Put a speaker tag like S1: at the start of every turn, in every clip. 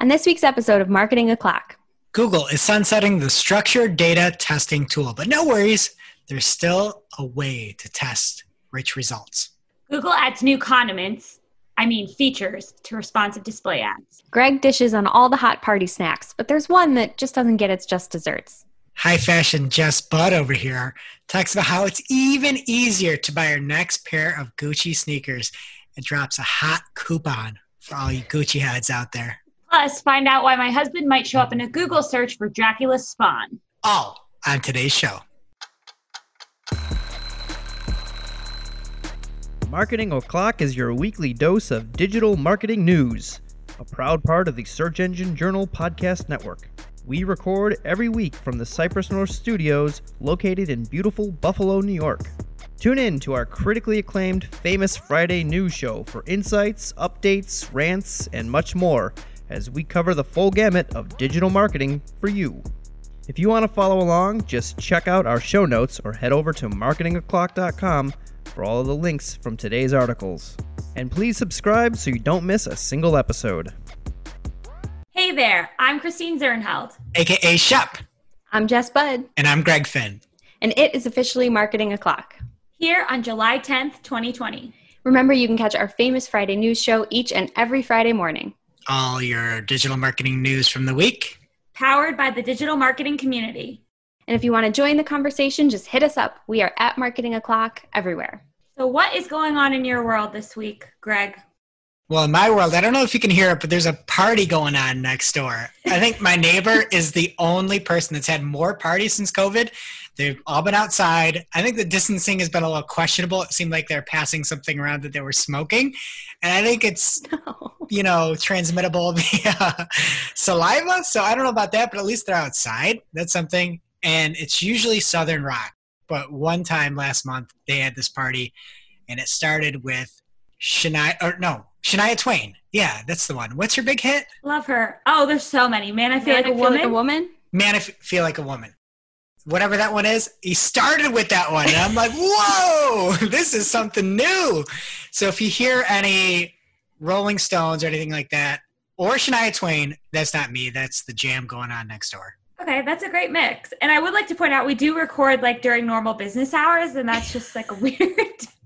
S1: On this week's episode of Marketing O'Clock,
S2: Google is sunsetting the structured data testing tool, but no worries, there's still a way to test rich results.
S3: Google adds new condiments, I mean features, to responsive display ads.
S1: Greg dishes on all the hot party snacks, but there's one that just doesn't get its just desserts.
S2: High fashion Jess Budd over here talks about how it's even easier to buy your next pair of Gucci sneakers and drops a hot coupon for all you Gucci heads out there.
S3: Plus, find out why my husband might show up in a Google search for Dracula's Spawn.
S2: All on today's show.
S4: Marketing O'Clock is your weekly dose of digital marketing news, a proud part of the Search Engine Journal Podcast Network. We record every week from the Cypress North Studios located in beautiful Buffalo, New York. Tune in to our critically acclaimed Famous Friday news show for insights, updates, rants, and much more as we cover the full gamut of digital marketing for you. If you want to follow along, just check out our show notes or head over to marketingoclock.com for all of the links from today's articles. And please subscribe so you don't miss a single episode.
S3: Hey there, I'm Christine Zirnheld.
S2: AKA Shep.
S1: I'm Jess Budd,
S2: And I'm Greg Finn.
S1: and it is officially Marketing O'Clock.
S3: Here on July 10th, 2020.
S1: Remember, you can catch our famous Friday news show each and every Friday morning.
S2: All your digital marketing news from the week.
S3: Powered by the digital marketing community.
S1: And if you want to join the conversation, just hit us up. We are at Marketing O'Clock everywhere.
S3: So, what is going on in your world this week, Greg?
S2: Well, in my world, I don't know if you can hear it, but there's a party going on next door. I think my neighbor is the only person that's had more parties since COVID. They've all been outside. I think the distancing has been a little questionable. It seemed like they're passing something around that they were smoking. And I think it's, you know, transmittable via saliva. So I don't know about that, but at least they're outside. That's something. And it's usually Southern Rock. But one time last month, they had this party, and it started with Shania, or no, Shania Twain. Yeah, that's the one. What's her big hit?
S3: Love her. Oh, there's so many. Man, I feel
S1: Man,
S3: like a
S1: I feel
S3: woman.
S1: like a woman.
S2: Man, I F- feel like a woman. Whatever that one is, he started with that one. And I'm like, whoa, this is something new. So if you hear any Rolling Stones or anything like that, or Shania Twain, that's not me. That's the jam going on next door.
S3: Okay, that's a great mix. And I would like to point out we do record like during normal business hours, and that's just like a weird.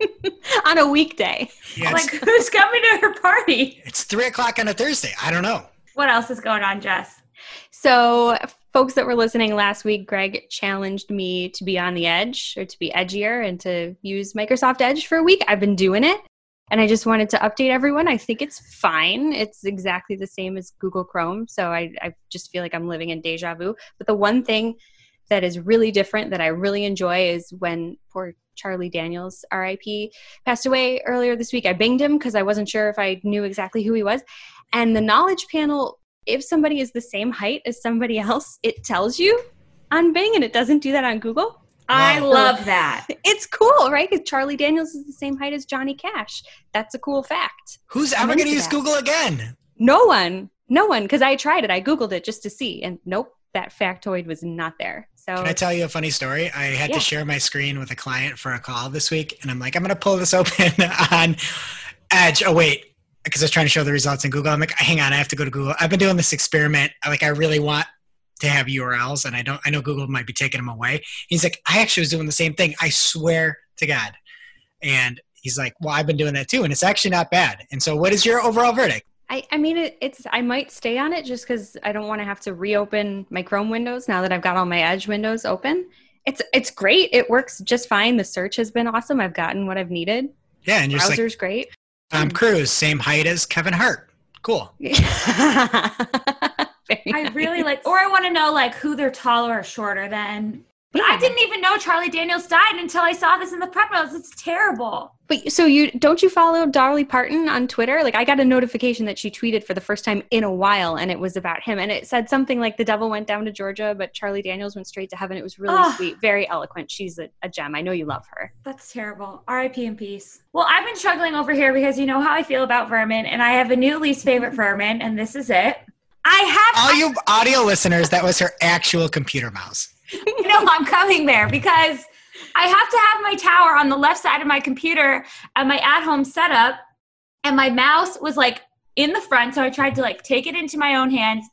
S1: On a weekday.
S2: Yeah,
S3: like, who's coming to her party?
S2: it's three o'clock on a Thursday. I don't know.
S3: What else is going on, Jess?
S1: So, folks that were listening last week, Greg challenged me to be on the edge or to be edgier and to use Microsoft Edge for a week. I've been doing it. And I just wanted to update everyone. I think it's fine. It's exactly the same as Google Chrome. So I, I just feel like I'm living in deja vu. But the one thing that is really different that I really enjoy is when poor Charlie Daniels, RIP, passed away earlier this week. I binged him because I wasn't sure if I knew exactly who he was. And the knowledge panel, if somebody is the same height as somebody else, it tells you on Bing and it doesn't do that on Google.
S3: I love that.
S1: It's cool, right? Because Charlie Daniels is the same height as Johnny Cash. That's a cool fact.
S2: Who's
S1: I'm
S2: ever going to use
S1: that.
S2: Google again?
S1: No one, no one, because I tried it. I Googled it just to see, and nope, that factoid was not there. So
S2: Can I tell you a funny story? I had
S1: Yeah.
S2: to share my screen with a client for a call this week, and I'm like, I'm going to pull this open on Edge. Oh, wait, because I was trying to show the results in Google. I'm like, hang on, I have to go to Google. I've been doing this experiment. Like, I really want to have URLs, and I don't. I know Google might be taking them away. He's like, I actually was doing the same thing. I swear to God. And he's like, Well, I've been doing that too, and it's actually not bad. And so, what is your overall verdict?
S1: I, I mean, it, it's I might stay on it just because I don't want to have to reopen my Chrome windows now that I've got all my Edge windows open. It's it's great. It works just fine. The search has been awesome. I've gotten what I've needed.
S2: Yeah, and like
S1: Browser's great.
S2: Tom um, Cruise, same height as Kevin Hart. Cool.
S1: Very
S3: I really like, or I want to know like who they're taller or shorter than. But I didn't even know Charlie Daniels died until I saw this in the prep notes. It's terrible.
S1: But so you don't you follow Dolly Parton on Twitter? Like I got a notification that she tweeted for the first time in a while, and it was about him, and it said something like the devil went down to Georgia, but Charlie Daniels went straight to heaven. It was really sweet, very eloquent. She's a, a gem. I know you love her.
S3: That's terrible. RIP in peace. Well, I've been struggling over here because you know how I feel about vermin, and I have a new least favorite vermin, and this is it. I have
S2: All you audio listeners, that was her actual computer mouse.
S3: You know I'm coming there because I have to have my tower on the left side of my computer at my at-home setup, and my mouse was like in the front. So I tried to like take it into my own hands,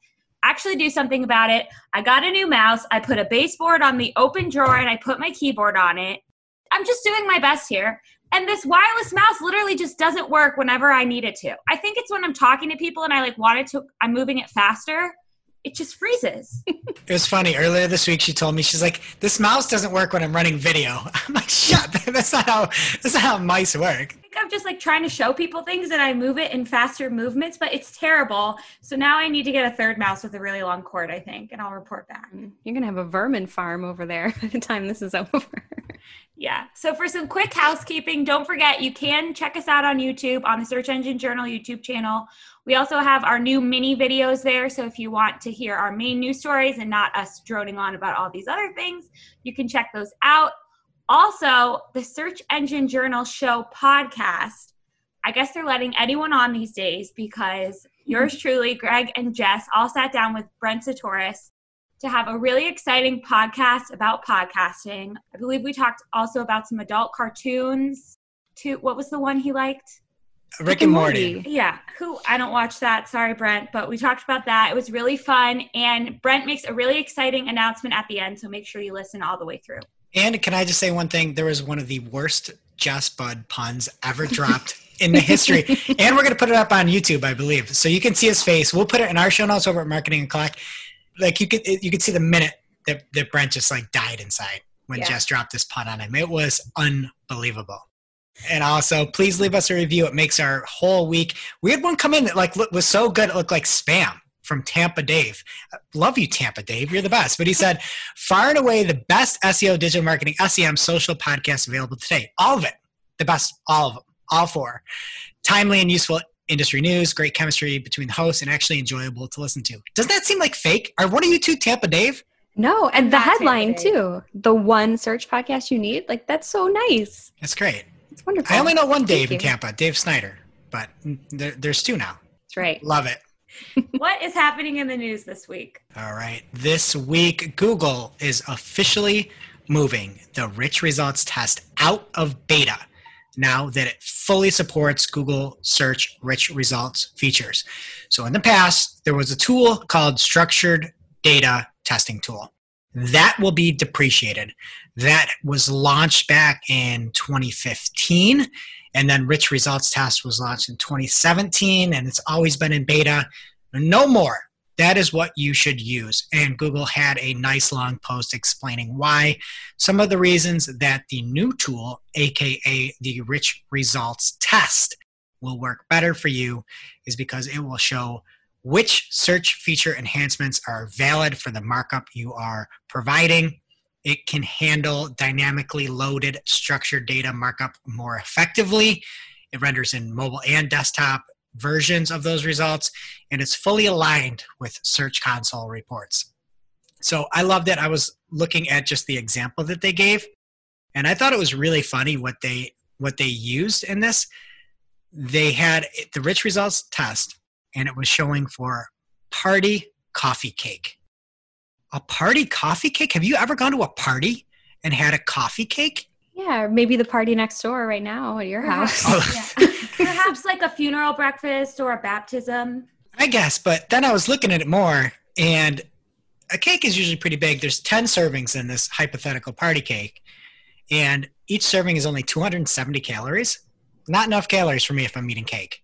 S3: actually do something about it. I got a new mouse. I put a baseboard on the open drawer and I put my keyboard on it. I'm just doing my best here. And this wireless mouse literally just doesn't work whenever I need it to. I think it's when I'm talking to people and I like wanted to, I'm moving it faster. It just freezes.
S2: It was funny. Earlier this week, she told me she's like, "This mouse doesn't work when I'm running video." I'm like, "Shut! That's not how. That's not how mice work."
S3: I think I'm just like trying to show people things and I move it in faster movements, but it's terrible. So now I need to get a third mouse with a really long cord, I think, and I'll report back.
S1: You're going to have a vermin farm over there by the time this is over.
S3: Yeah. So for some quick housekeeping, don't forget you can check us out on YouTube on the Search Engine Journal YouTube channel. We also have our new mini videos there. So if you want to hear our main news stories and not us droning on about all these other things, you can check those out. Also, the Search Engine Journal Show podcast. I guess they're letting anyone on these days because yours hmm. truly, Greg and Jess, all sat down with Brent Csutoras to have a really exciting podcast about podcasting. I believe we talked also about some adult cartoons. To what was the one he liked?
S2: Rick and Morty.
S3: Yeah, who I don't watch that. Sorry, Brent, but we talked about that. It was really fun, and Brent makes a really exciting announcement at the end. So make sure you listen all the way through.
S2: And can I just say one thing? There was one of the worst Jess Budd puns ever dropped in the history. and we're going to put it up on YouTube, I believe. So you can see his face. We'll put it in our show notes over at Marketing O'Clock. Like you could, you could see the minute that, that Brent just like died inside when
S3: Yeah.
S2: Jess dropped this pun on him. It was unbelievable. And also, please leave us a review. It makes our whole week. We had one come in that like look, was so good it looked like spam from Tampa Dave. Love you, Tampa Dave. You're the best. But he said, far and away the best SEO, digital marketing, SEM, social podcast available today. All of it. The best. All of them. All four. Timely and useful industry news, great chemistry between the hosts, and actually enjoyable to listen to. Doesn't that seem like fake? Are one of you two Tampa Dave?
S1: No, and the
S3: Not
S1: headline
S3: Bay.
S1: too. The one search podcast you need. Like that's so nice.
S2: That's great.
S1: It's wonderful.
S2: I only know one Dave in
S1: you.
S2: Tampa, Dave Snyder, but there, there's two now.
S1: That's right.
S2: Love it.
S3: what is happening in the news this week?
S2: All right. This week, Google is officially moving the rich results test out of beta now that it fully supports Google search rich results features. So in the past, there was a tool called structured data testing tool. That will be depreciated. That was launched back in 2015 and then rich results test was launched in 2017 and it's always been in beta. No more that is what you should use. And Google had a nice long post explaining why. Some of the reasons that the new tool, aka the Rich Results Test, will work better for you is because it will show which search feature enhancements are valid for the markup you are providing. It can handle dynamically loaded structured data markup more effectively. It renders in mobile and desktop versions of those results and it's fully aligned with Search Console reports. So I loved it. I was looking at just the example that they gave, and I thought it was really funny what they what they used in this. They had the rich results test, and it was showing for party coffee cake. A party coffee cake? Have you ever gone to a party and had a coffee cake?
S1: Yeah, or maybe the party next door right now at your house.
S3: Perhaps, oh. yeah. Perhaps like a funeral breakfast or a baptism.
S2: I guess, but then I was looking at it more, and a cake is usually pretty big. There's 10 servings in this hypothetical party cake, and each serving is only 270 calories. Not enough calories for me if I'm eating cake.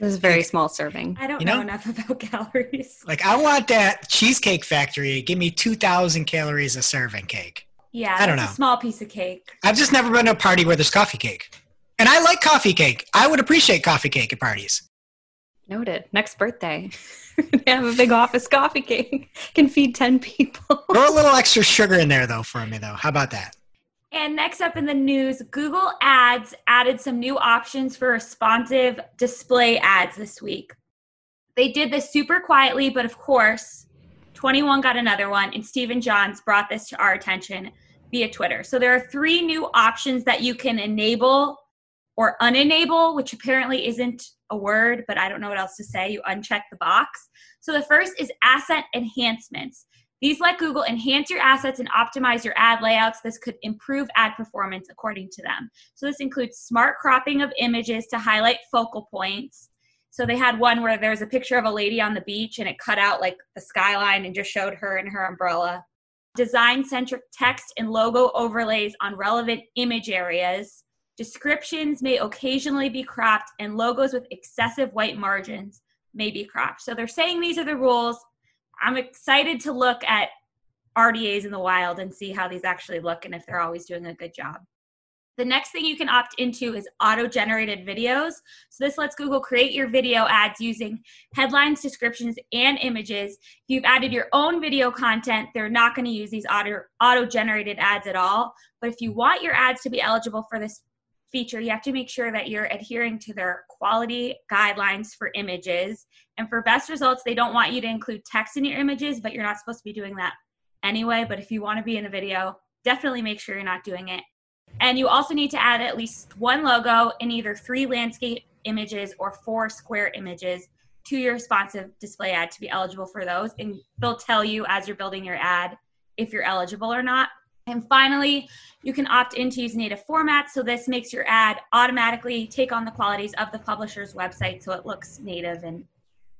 S1: This is a very small serving.
S3: I don't
S2: You
S3: know?
S2: know?
S3: enough about calories.
S2: Like, I want that Cheesecake Factory. Give me 2,000 calories a serving cake.
S3: Yeah,
S2: I don't know.
S3: A small piece of cake.
S2: I've just never been to a party where there's coffee cake. And I like coffee cake. I would appreciate coffee cake at parties.
S1: Noted. Next birthday. they have a big office coffee cake. Can feed 10 people.
S2: Throw a little extra sugar in there, though, for me, though. How about that?
S3: And next up in the news, Google Ads added some new options for responsive display ads this week. They did this super quietly, but of course, 21 got another one, and Stephen Johns brought this to our attention via Twitter. So there are three new options that you can enable or unenable, which apparently isn't a word, but I don't know what else to say. You uncheck the box. So the first is asset enhancements. These let Google enhance your assets and optimize your ad layouts. This could improve ad performance according to them. So this includes smart cropping of images to highlight focal points, So they had one where there was a picture of a lady on the beach and it cut out like the skyline and just showed her and her umbrella. Design centric text and logo overlays on relevant image areas. Descriptions may occasionally be cropped, and logos with excessive white margins may be cropped. So they're saying these are the rules. I'm excited to look at RDAs in the wild and see how these actually look and if they're always doing a good job. The next thing you can opt into is auto generated videos. So, this lets Google create your video ads using headlines, descriptions, and images. If you've added your own video content, they're not going to use these auto generated ads at all. But if you want your ads to be eligible for this feature, you have to make sure that you're adhering to their quality guidelines for images. And for best results, they don't want you to include text in your images, but you're not supposed to be doing that anyway. But if you want to be in a video, definitely make sure you're not doing it. And you also need to add at least one logo in either three landscape images or four square images to your responsive display ad to be eligible for those. And they'll tell you as you're building your ad if you're eligible or not. And finally, you can opt in to use native formats. So this makes your ad automatically take on the qualities of the publisher's website so it looks native and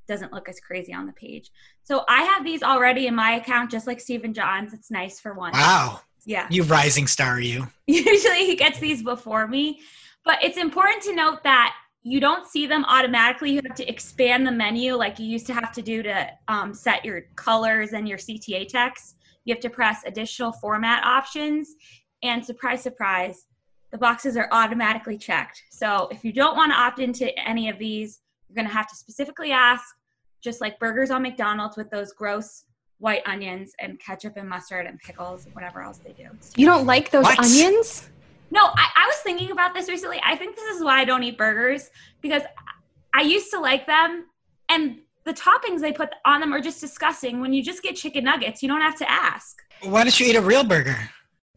S3: doesn't look as crazy on the page. So I have these already in my account, just like Stephen John's. It's nice for one.
S2: Wow.
S3: Yeah.
S2: You rising star, you.
S3: Usually he gets these before me. But it's important to note that you don't see them automatically. You have to expand the menu like you used to have to do to um, set your colors and your CTA text. You have to press additional format options. And surprise, surprise, the boxes are automatically checked. So if you don't want to opt into any of these, you're going to have to specifically ask, just like burgers on McDonald's with those gross white onions and ketchup and mustard and pickles and whatever else they do.
S1: You don't like those what? onions?
S3: No, I, I was thinking about this recently. I think this is why I don't eat burgers because I used to like them and the toppings they put on them are just disgusting. When you just get chicken nuggets, you don't have to ask.
S2: Why don't you eat a real burger?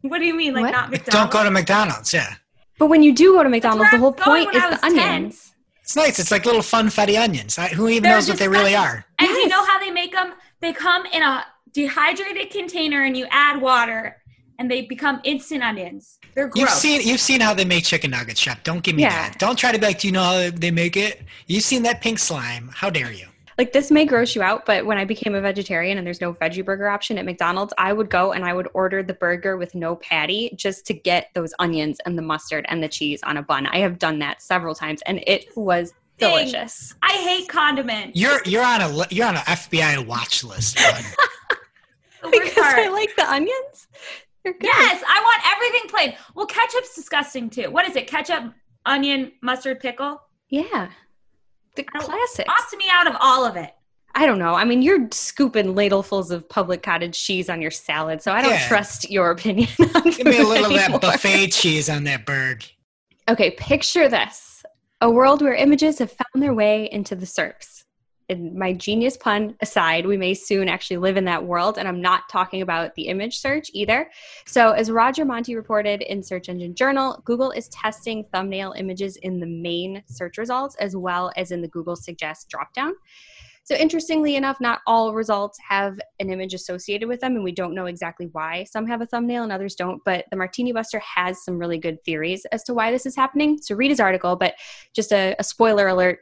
S3: What do you mean, like what? not McDonald's?
S2: Don't go to McDonald's, yeah.
S1: But when you do go to McDonald's, the whole point is the 10. Onions.
S2: It's nice. It's like little funfetti onions. Who even They're knows what they really are?
S3: And yes. you know how they make them? They come in a dehydrated container and you add water and they become instant onions. They're gross.
S2: You've seen you've seen how they make chicken nuggets, chef. Don't give me yeah. that. Don't try to be like, do you know how they make it? You've seen that pink slime. How dare you?
S1: Like this may gross you out, but when I became a vegetarian and there's no veggie burger option at McDonald's, I would go and I would order the burger with no patty just to get those onions and the mustard and the cheese on a bun. I have done that several times and it was delicious.
S3: I hate condiments.
S2: You're you're on a you're on an FBI watch list.
S1: because part. I like the onions.
S3: Yes, I want everything plain. Well, ketchup's disgusting too. What is it? Ketchup, onion, mustard, pickle.
S1: Yeah, the classic.
S3: Opt me out of all of it.
S1: I don't know. I mean, you're scooping ladlefuls of public cottage cheese on your salad, so I don't yeah. trust your opinion.
S2: Give me a little of that buffet cheese on that bird.
S1: Okay, picture this a world where images have found their way into the SERPs. And my genius pun aside, we may soon actually live in that world. And I'm not talking about the image search either. So, as Roger Montti reported in Search Engine Journal, Google is testing thumbnail images in the main search results as well as in the Google Suggest dropdown. So, interestingly enough, not all results have an image associated with them, and we don't know exactly why some have a thumbnail and others don't. But the Martinibuster has some really good theories as to why this is happening. So, read his article, but just a, a spoiler alert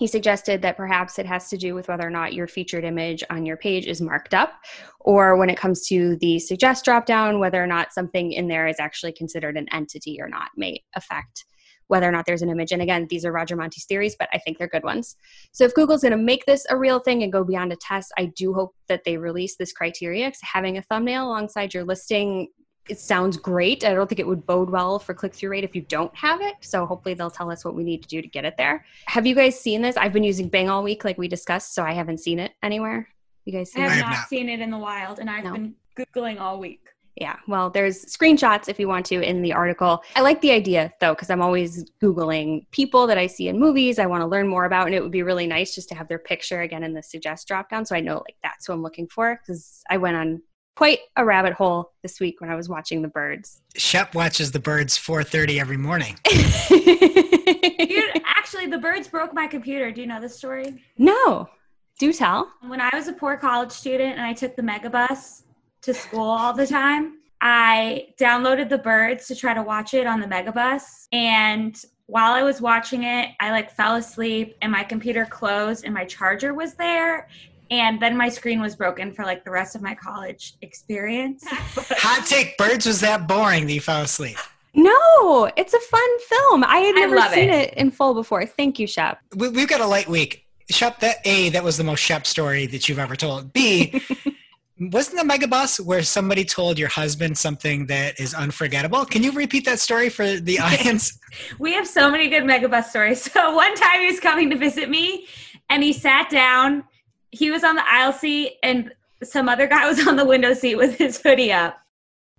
S1: he suggested that perhaps it has to do with whether or not your featured image on your page is marked up, or when it comes to the suggest dropdown, whether or not something in there is actually considered an entity or not may affect whether or not there's an image. And again, these are Roger Montti's theories, but I think they're good ones. So if Google's going to make this a real thing and go beyond a test, I do hope that they release this criteria having a thumbnail alongside your listing it sounds great. I don't think it would bode well for click through rate if you don't have it. So hopefully they'll tell us what we need to do to get it there. Have you guys seen this? I've been using Bing all week, like we discussed, so I haven't seen it anywhere. You guys
S3: seen I have, it? not, not, seen it in the wild, and I've no. been googling all week.
S1: Yeah, well, there's screenshots if you want to in the article. I like the idea though, because I'm always Googling people that I see in movies I want to learn more about. And it would be really nice just to have their picture again in the suggest dropdown. So I know like that's who I'm looking for because I went on quite a rabbit hole this week when I was watching the birds.
S2: Shep watches the birds 4:30 every morning.
S3: Dude, actually, the birds broke my computer. Do you know this story?
S1: No. Do tell.
S3: When I was a poor college student and I took the megabus, to school all the time. I downloaded the birds to try to watch it on the megabus. And while I was watching it, I like fell asleep and my computer closed and my charger was there. And then my screen was broken for like the rest of my college experience.
S2: Hot take Birds was that boring that you fell asleep.
S1: No, it's a fun film. I had never
S3: love
S1: seen
S3: it.
S1: it. in full before. Thank you, Shep.
S2: We, we've got a light week. Shep, that A, that was the most Shep story that you've ever told. B, wasn't the megabus where somebody told your husband something that is unforgettable? Can you repeat that story for the audience?
S3: We have so many good megabus stories. So one time he was coming to visit me and he sat down. He was on the aisle seat and some other guy was on the window seat with his hoodie up.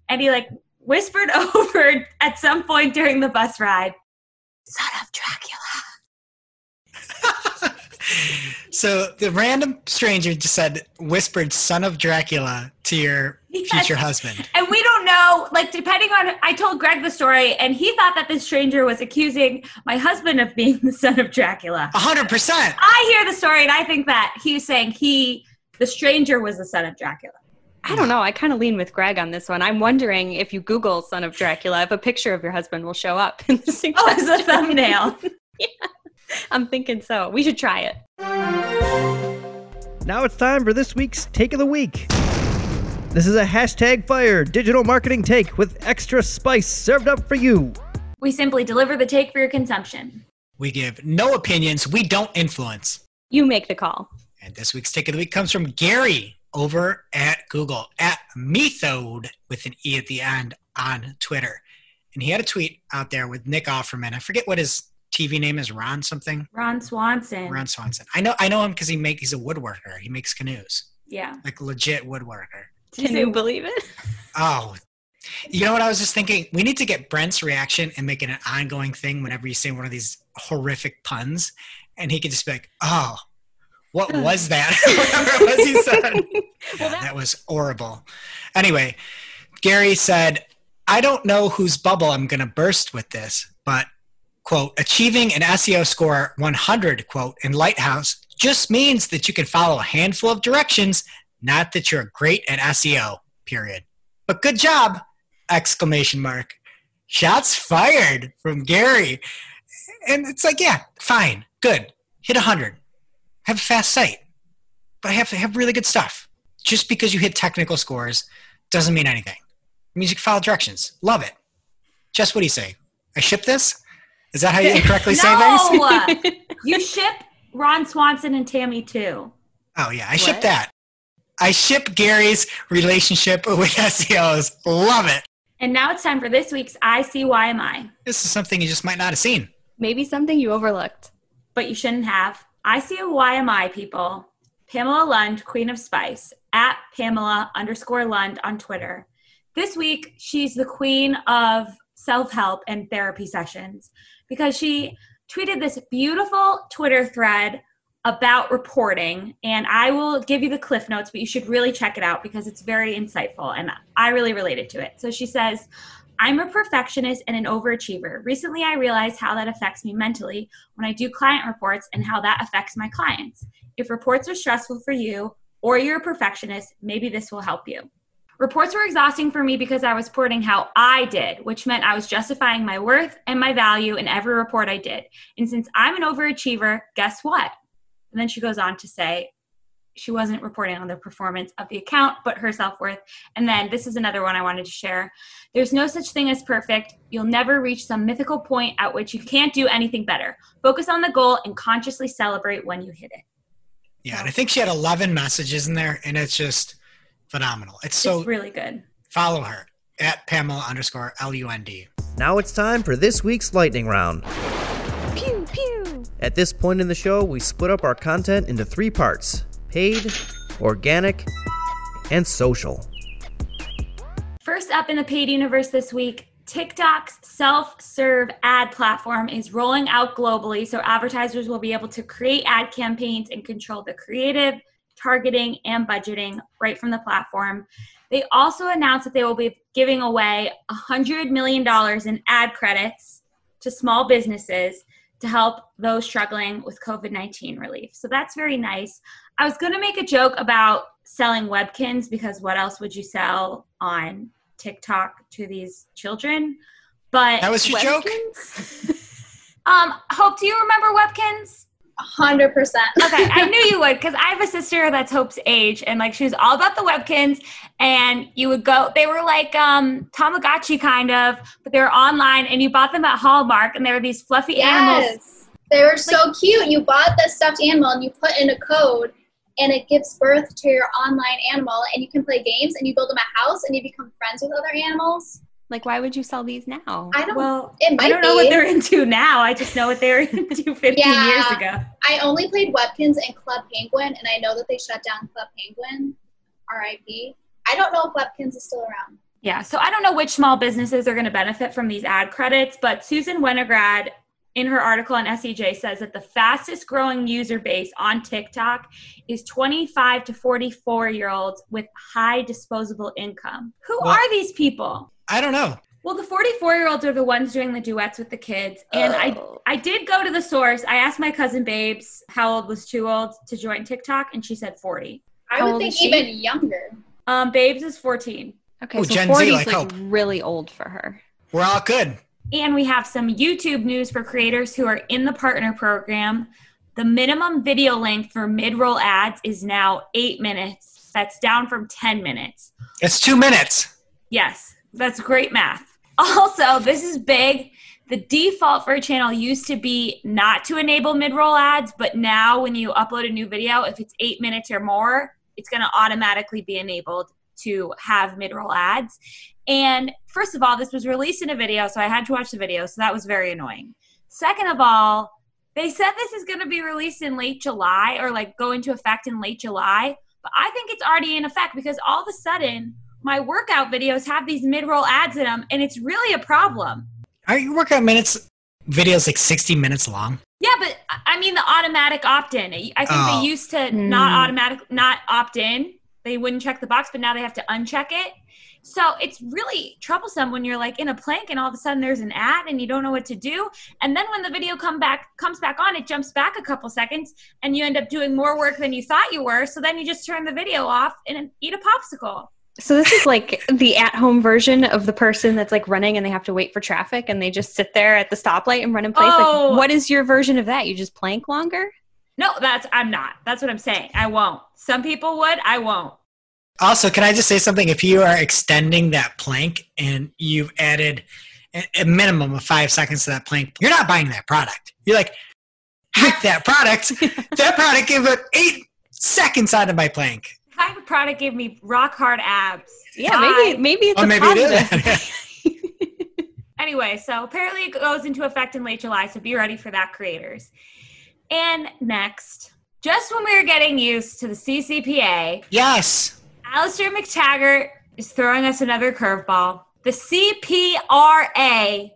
S3: And he like whispered over at some point during the bus ride, Son of Dracula.
S2: so the random stranger just said, whispered son of Dracula to your
S3: Yes.
S2: future husband.
S3: And we don't know, like, depending on, I told Greg the story, and he thought that this stranger was accusing my husband of being the son of Dracula.
S2: A hundred percent.
S3: I hear the story, and I think that he was saying he, the stranger, was the son of Dracula.
S1: I don't know. I kind of lean with Greg on this one. I'm wondering if you Google "son of Dracula," if a picture of your husband will show up in the
S3: Oh, as a
S1: suggestions.
S3: thumbnail.
S1: I'm thinking so. We should try it.
S4: Now it's time for this week's Take of the Week. This is a hashtag fire digital marketing take with extra spice served up for you.
S3: we simply deliver the take for your consumption.
S2: We give no opinions. We don't influence.
S1: You make the call.
S2: And this week's take of the week comes from Gary over at Google at Methode with an E at the end on Twitter. And he had a tweet out there with Nick Offerman. I forget what his TV name is, Ron something.
S3: Ron Swanson.
S2: Ron Swanson. I know I know him because he make he's a woodworker. He makes canoes.
S3: Yeah.
S2: Like legit woodworker.
S3: Did
S1: Can
S3: say-
S1: you believe it?
S2: Oh. You know what I was just thinking? We need to get Brent's reaction and make it an ongoing thing whenever you say one of these horrific puns. And he could just be like, oh, what was that? Whatever was he said. Yeah, that was horrible. Anyway, Gary said, I don't know whose bubble I'm going to burst with this, but, quote, achieving an SEO score 100, quote, in Lighthouse just means that you can follow a handful of directions, not that you're great at SEO, period. But good job! Exclamation mark. Shots fired from Gary. And it's like, yeah, fine, good. Hit 100. Have a fast site. But I have to have really good stuff. Just because you hit technical scores doesn't mean anything. It means you can follow directions. Love it. Just what do you say? I ship this? Is that how you incorrectly say things?
S3: no! you ship Ron Swanson and Tammy too.
S2: Oh yeah, I ship that. I ship Gary's relationship with SEOs. Love it.
S3: And now it's time for this week's ICYMI.
S2: This is something you just might not have seen.
S1: Maybe something you overlooked.
S3: but you shouldn't have. i see a y ICYMI people, Pamela Lund, Queen of Spice, at Pamela underscore Lund on Twitter. This week, she's the queen of self help and therapy sessions because she tweeted this beautiful Twitter thread about reporting. And I will give you the cliff notes, but you should really check it out because it's very insightful and I really related to it. So she says, I'm a perfectionist and an overachiever. Recently, I realized how that affects me mentally when I do client reports and how that affects my clients. If reports are stressful for you or you're a perfectionist, maybe this will help you. Reports were exhausting for me because I was reporting how I did, which meant I was justifying my worth and my value in every report I did. And since I'm an overachiever, guess what? And then she goes on to say she wasn't reporting on the performance of the account, but her self worth. And then this is another one I wanted to share. There's no such thing as perfect. You'll never reach some mythical point at which you can't do anything better. Focus on the goal and consciously celebrate when you hit it.
S2: Yeah, and I think she had 11 messages in there, and it's just phenomenal. It's so
S3: it's really good.
S2: follow her at Pamela underscore L U N D.
S4: Now it's time for this week's lightning round. At this point in the show, we split up our content into three parts paid, organic, and social.
S3: First up in the paid universe this week, TikTok's self serve ad platform is rolling out globally, so advertisers will be able to create ad campaigns and control the creative, targeting, and budgeting right from the platform. They also announced that they will be giving away $100 million in ad credits to small businesses to help those struggling with COVID 19 relief. So that's very nice. I was going to make a joke about selling webkinz because what else would you sell on TikTok to these children? But
S2: That was your joke?
S3: Um, Hope, do you remember Webkinz?
S5: Hundred percent.
S3: Okay, I knew you would because I have a sister that's Hope's age, and like she was all about the Webkinz. And you would go; they were like um, Tamagotchi kind of, but they were online, and you bought them at Hallmark, and they were these fluffy animals.
S5: Yes, they were so cute. You bought the stuffed animal and you put in a code, and it gives birth to your online animal, and you can play games, and you build them a house, and you become friends with other animals.
S1: Like, why would you sell these now?
S5: I don't.
S3: Well,
S5: it might
S3: I don't know
S5: be.
S3: what they're into now. I just know what they were into 15
S5: Yeah.
S3: years ago.
S5: I only played Webkinz and Club Penguin, and I know that they shut down Club Penguin. R.I.P. I don't know if Webkinz is still around.
S3: Yeah, so I don't know which small businesses are going to benefit from these ad credits, but Susan Wenograd in her article on SEJ says that the fastest growing user base on TikTok is 25 to 44 year olds with high disposable income. Who
S2: Well-
S3: are these people?
S2: I don't know.
S3: Well, the 44 year olds are the ones doing the duets with the kids. And I,
S1: Oh.
S3: I did go to the source. I asked my cousin Babes how old was too old to join TikTok, and she said 40.
S5: I
S1: How
S5: would think even younger.
S3: Um, Babes is 14.
S1: Okay,
S2: Ooh,
S1: so
S2: Gen Z,
S1: 40 is
S2: like
S1: like
S2: Hope.
S1: really old for her.
S2: We're all good.
S3: And we have some YouTube news for creators who are in the partner program. The minimum video length for mid roll ads is now eight minutes. That's down from 10 minutes.
S2: It's two minutes.
S3: Yes, that's great math. Also, this is big. The default for a channel used to be not to enable mid roll ads, but now when you upload a new video, if it's eight minutes or more, it's going to automatically be enabled to have mid roll ads. And first of all, this was released in a video, so I had to watch the video, so that was very annoying. Second of all, they said this is going to be released in late July or like go into effect in late July, but I think it's already in effect because all of a sudden my workout videos have these mid-roll ads in them and it's really a problem.
S2: Are your workout minutes videos like 60 minutes long?
S3: Yeah, but I- I mean the automatic opt-in. I think
S2: Oh.
S3: they used to
S1: Hmm.
S3: not automatic not opt in. They wouldn't check the box, but now they have to uncheck it. So it's really troublesome when you're like in a plank and all of a sudden there's an ad and you don't know what to do. And then when the video come back comes back on, it jumps back a couple seconds and you end up doing more work than you thought you were. So then you just turn the video off and eat a popsicle.
S1: So this is like the at-home version of the person that's like running and they have to wait for traffic and they just sit there at the stoplight and run in place.
S3: Oh.
S1: Like, what is your version of that? You just plank longer?
S3: No, that's I'm not. That's what I'm saying. I won't. Some people would. I won't.
S2: Also, can I just say something? If you are extending that plank and you've added a a minimum of five seconds to that plank, you're not buying that product. You're like, hack that product. that product gave it eight seconds out of my plank.
S3: My product gave me rock hard abs.
S1: Yeah,
S3: Bye.
S1: maybe maybe it's
S2: Or
S1: a
S2: Oh, maybe
S1: positive.
S2: is.
S3: Anyway, so apparently it goes into effect in late July, so be ready for that, creators. And next, just when we were getting used to the CCPA,
S2: yes.
S3: Alastair Mactaggart is throwing us another curveball. The CPRA,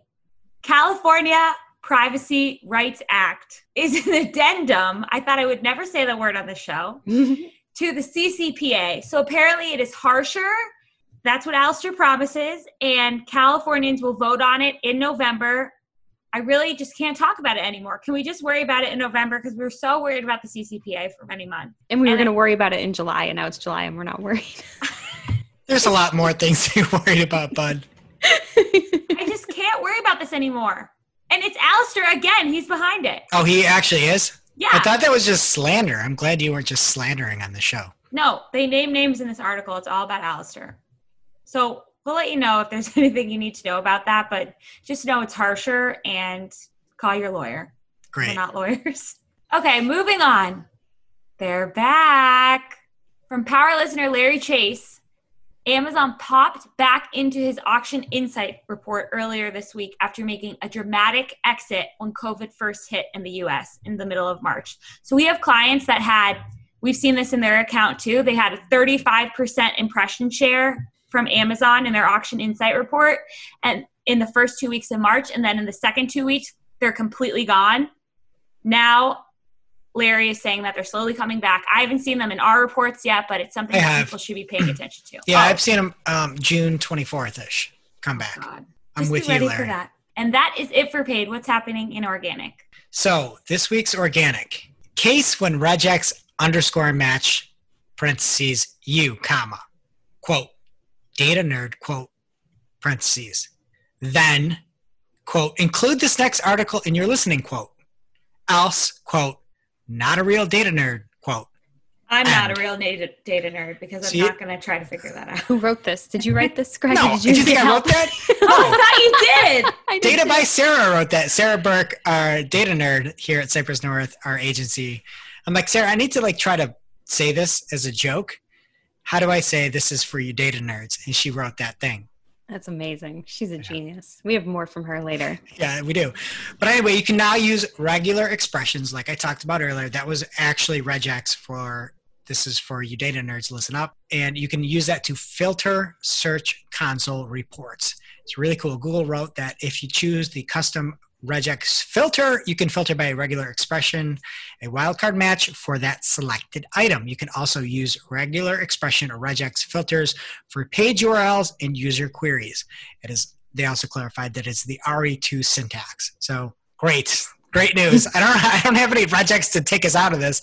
S3: California Privacy Rights Act, is an addendum. I thought I would never say the word on the show. to the CCPA. So apparently it is harsher. That's what Alastair promises. And Californians will vote on it in November. I really just can't talk about it anymore. Can we just worry about it in November? Because we were so worried about the CCPA for many months.
S1: and we were going to worry about it in July, and now it's July, and we're not worried.
S2: There's a lot more things to be worried about, bud.
S3: I just can't worry about this anymore. And it's Alastair again. He's behind it.
S2: Oh, he actually is?
S3: Yeah.
S2: I thought that was just slander. I'm glad you weren't just slandering on the show.
S3: no, they name names in this article. It's all about Alastair. So we'll let you know if there's anything you need to know about that. But just know it's harsher and call your lawyer.
S2: Great.
S3: We're not lawyers. Okay, moving on. They're back. From power listener Larry Chase, Amazon popped back into his auction insight report earlier this week after making a dramatic exit when COVID first hit in the US in the middle of March. So we have clients that had, we've seen this in their account too, they had a 35% impression share from Amazon in their auction insight report and in the first two weeks of March. And then in the second two weeks, they're completely gone. Now, Larry is saying that they're slowly coming back. I haven't seen them in our reports yet, but it's something that people should be paying attention to.
S2: Yeah,
S3: Oh,
S2: I've seen them um, June 24th ish. Come back.
S3: God.
S2: I'm
S3: Just
S2: with
S3: be
S2: you,
S3: ready
S2: Larry.
S3: for that. And that is it for paid. What's happening in organic?
S2: So this week's organic case when regex underscore match parentheses you comma quote data nerd quote parentheses then quote, include this next article in your listening quote. Else, quote, not a real data nerd, quote.
S3: I'm not a real data, data nerd because I'm
S2: See-
S3: not going to try to figure that out.
S1: Who wrote this? Did you write this, Greg?
S2: No,
S1: Did
S2: did you think I
S1: help?
S2: wrote that?
S3: Oh, I thought you did.
S1: I
S2: Data by Sarah wrote that. Sarah Burke, our data nerd here at Cypress North, our agency. I'm like, Sarah, I need to like try to say this as a joke. How do I say this is for you data nerds? And she wrote that thing.
S1: That's amazing. She's a genius. We have more from her later.
S2: Yeah, we do. But anyway, you can now use regular expressions like I talked about earlier. That was actually regex for this is for you data nerds, listen up. And you can use that to filter search console reports. It's really cool. Google wrote that if you choose the custom regex filter, you can filter by a regular expression, a wildcard match for that selected item. You can also use regular expression or regex filters for page URLs and user queries. It is they also clarified that it's the RE2 syntax. So great, great news. I don't I don't have any regex to take us out of this,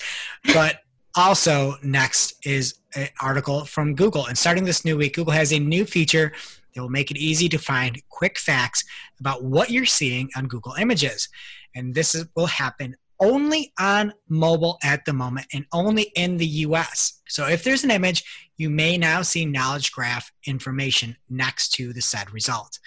S2: but also next is an article from Google. And starting this new week, Google has a new feature that will make it easy to find quick facts about what you're seeing on Google Images. And this is, will happen only on mobile at the moment and only in the US. So if there's an image, you may now see knowledge graph information next to the said result.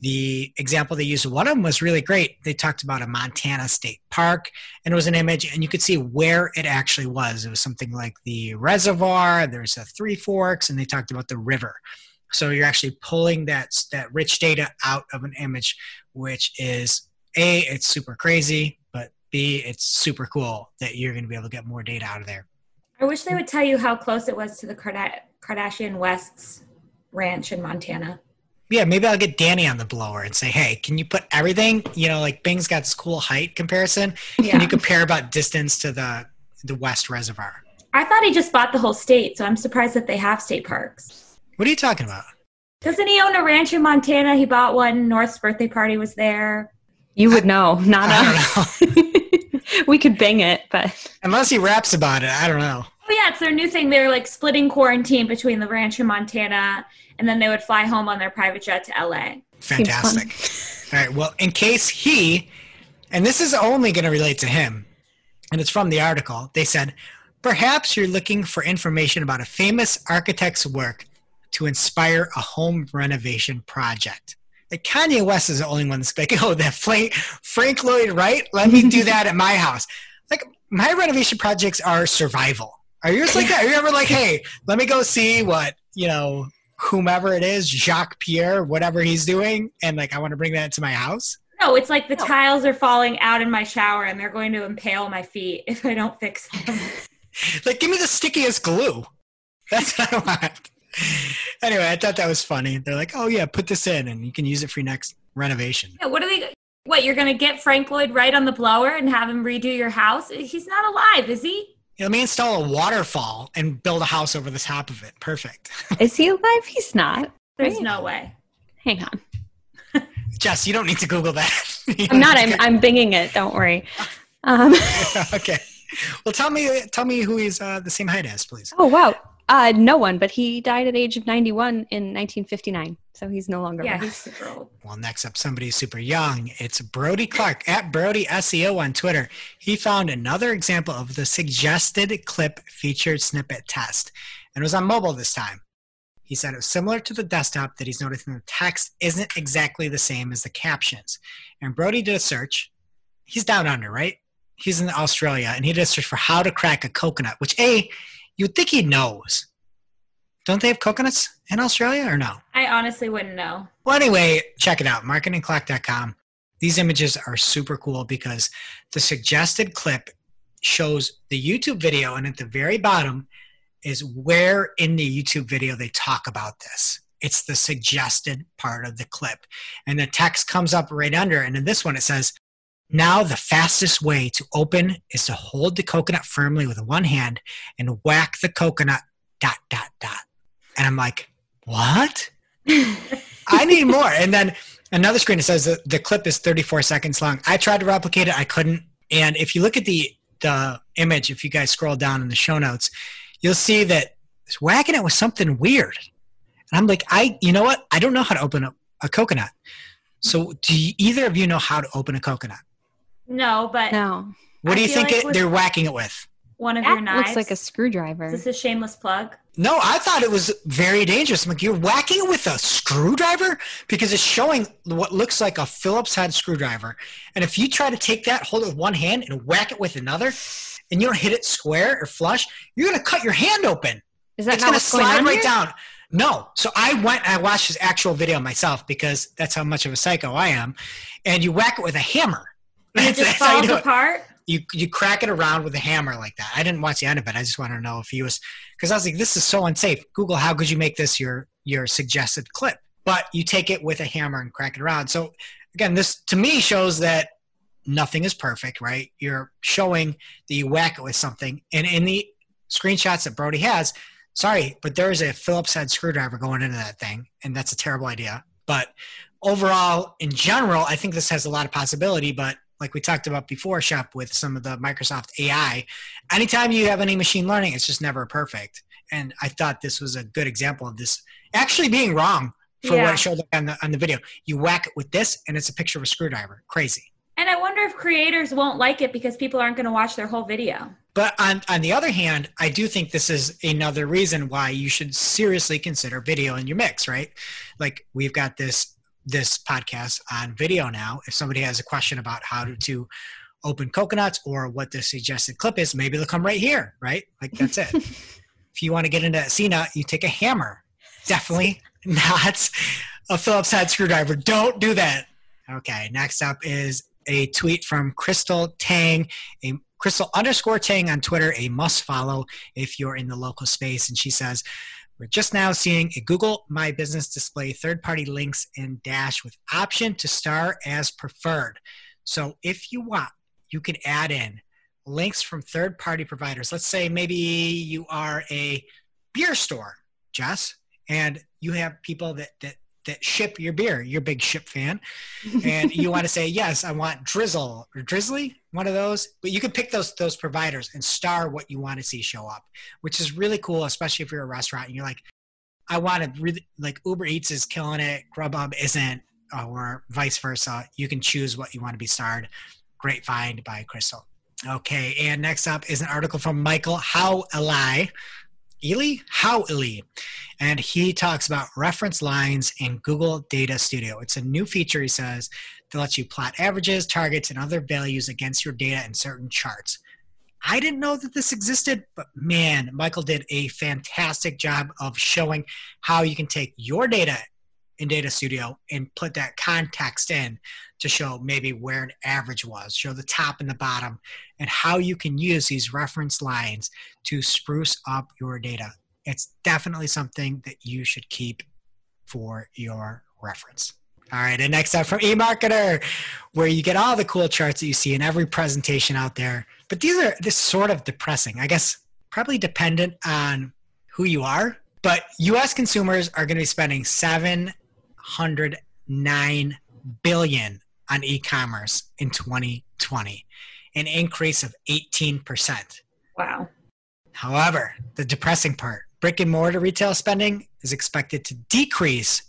S2: The example they used, one of them was really great. They talked about a Montana state park, and it was an image, and you could see where it actually was. It was something like the reservoir, there's a Three Forks, and they talked about the river. So you're actually pulling that, that rich data out of an image, which is A, it's super crazy, but B, it's super cool that you're going to be able to get more data out of there.
S3: I wish they would tell you how close it was to the Kardashian West's ranch in Montana.
S2: Yeah, maybe I'll get Danny on the blower and say, hey, can you put everything, you know, like Bing's got this cool height comparison. Can you compare about distance to the the West Reservoir?
S3: I thought he just bought the whole state, so I'm surprised that they have state parks.
S2: What are you talking about?
S3: Doesn't he own a ranch in Montana? He bought one. North's birthday party was there.
S1: You would know, not
S2: I
S1: us.
S2: don't know.
S1: we could bang it, but
S2: Unless he raps about it, I don't know.
S3: Oh yeah, it's their new thing. They're like splitting quarantine between the ranch in Montana, and then they would fly home on their private jet to LA.
S2: Fantastic. All right. Well, in case he, and this is only going to relate to him, and it's from the article, they said, perhaps you're looking for information about a famous architect's work to inspire a home renovation project. Like Kanye West is the only one that's like, oh, that Frank, Frank Lloyd Wright, let me do that at my house. Like, my renovation projects are survival. Are yours like that? Are you ever like, hey, let me go see what, you know, whomever it is, Jacques Pierre, whatever he's doing, and like I want to bring that to my house.
S3: No, it's like the
S1: No.
S3: tiles are falling out in my shower, and they're going to impale my feet if I don't fix them.
S2: Like, give me the stickiest glue. That's what I want. Anyway, I thought that was funny. They're like, oh yeah, put this in, and you can use it for your next renovation.
S3: Yeah, what are they? What you're going to get Frank Lloyd Wright on the blower and have him redo your house? He's not alive, is he?
S2: Let me install a waterfall and build a house over the top of it. Perfect.
S1: is he alive? He's not.
S3: There's
S1: Right.
S3: no way.
S1: Hang on.
S2: Jess, you don't need to Google that.
S1: I'm not. I'm, I'm binging it. Don't worry. Um,
S2: okay. Well, tell me, tell me who he's uh, the same height as, please.
S1: oh wow. Uh, no one, but he died at age of 91 in 1959, so he's no longer.
S3: Yeah, he's super old.
S2: Well, next up, somebody super young. It's Brodie Clark at Brodie SEO on Twitter. He found another example of the suggested clip featured snippet test, and it was on mobile this time. He said it was similar to the desktop that he's noticing the text isn't exactly the same as the captions. And Brodie did a search. He's down under, right? He's in Australia, and he did a search for how to crack a coconut, which A, you'd think he knows. Don't they have coconuts in Australia or no?
S3: I honestly wouldn't know.
S2: Well, anyway, check it out, marketingclock.com. These images are super cool because the suggested clip shows the YouTube video, and at the very bottom is where in the YouTube video they talk about this. It's the suggested part of the clip. And the text comes up right under. And in this one, it says, Now the fastest way to open is to hold the coconut firmly with one hand and whack the coconut, dot, dot, dot. And I'm like, What? I need more. And then another screen that says that the clip is 34 seconds long. I tried to replicate it, I couldn't. And if you look at the the image, if you guys scroll down in the show notes, you'll see that it's whacking it with something weird. And I'm like, I, you know what? I don't know how to open up a coconut. So, do you, either of you know how to open a coconut?
S3: No, but
S1: No.
S2: What
S3: I
S2: do you think
S3: like
S2: it, they're whacking it with?
S3: one of
S1: That
S3: your knives
S1: looks like a screwdriver.
S3: Is this a shameless plug?
S2: No, I thought it was very dangerous. I'm like, you're whacking it with a screwdriver because it's showing what looks like a Phillips head screwdriver. And if you try to take that, hold it with one hand, and whack it with another, and you don't hit it square or flush, you're going to cut your hand open.
S1: Is that
S2: it's
S1: not
S2: going to
S1: what's going
S2: slide
S1: on
S2: right
S1: here?
S2: down. No. So I went and I watched his actual video myself because that's how much of a psycho I am. And you whack it with a hammer.
S3: And it just
S2: you
S3: falls
S2: it.
S3: apart.
S2: You, you crack it around with a hammer like that. I didn't watch the end of it. I just wanted to know if he was because I was like, this is so unsafe. Google, how could you make this your your suggested clip? But you take it with a hammer and crack it around. So again, this to me shows that nothing is perfect, right? You're showing that you whack it with something, and in the screenshots that Brodie has, sorry, but there is a Phillips head screwdriver going into that thing, and that's a terrible idea. But overall, in general, I think this has a lot of possibility. But like we talked about before, Shop with some of the Microsoft AI, anytime you have any machine learning, it's just never perfect. And I thought this was a good example of this actually being wrong for
S3: Yeah.
S2: what it showed on the on the video. You whack it with this, and it's a picture of a screwdriver. Crazy.
S3: And I wonder if creators won't like it because people aren't going to watch their whole video.
S2: But on, on the other hand, I do think this is another reason why you should seriously consider video in your mix, right? Like we've got this this podcast on video now. If somebody has a question about how to, to open coconuts or what the suggested clip is, maybe they'll come right here, right? Like that's it. if you want to get into Cena, you take a hammer. Definitely not a Phillips head screwdriver. Don't do that. Okay, next up is a tweet from Krystal Taing, a Krystal underscore Taing on Twitter, a must follow if you're in the local space. And she says, We're just now seeing a Google My Business display third party links in Dash with option to star as preferred. So if you want, you can add in links from third party providers. Let's say maybe you are a beer store, Jess, and you have people that, that that ship your beer. You're a big ship fan, and you want to say yes, I want Drizzle or Drizly, one of those. But you can pick those those providers and star what you want to see show up, which is really cool, especially if you're a restaurant and you're like, I want to really like Uber Eats is killing it, Grubhub isn't, or vice versa. You can choose what you want to be starred. Great find by Krystal. Okay, and next up is an article from Michael How Eli. Ely? Howe-Ely. And he talks about reference lines in Google Data Studio. It's a new feature, he says, that lets you plot averages, targets, and other values against your data in certain charts. I didn't know that this existed, but man, Michael did a fantastic job of showing how you can take your data in Data Studio and put that context in to show maybe where an average was, show the top and the bottom, and how you can use these reference lines to spruce up your data. It's definitely something that you should keep for your reference. All right, and next up from eMarketer, where you get all the cool charts that you see in every presentation out there. But these are this sort of depressing. I guess probably dependent on who you are. But US consumers are going to be spending 709 billion on e-commerce in 2020, an increase of 18%.
S3: Wow.
S2: However, the depressing part, brick and mortar retail spending is expected to decrease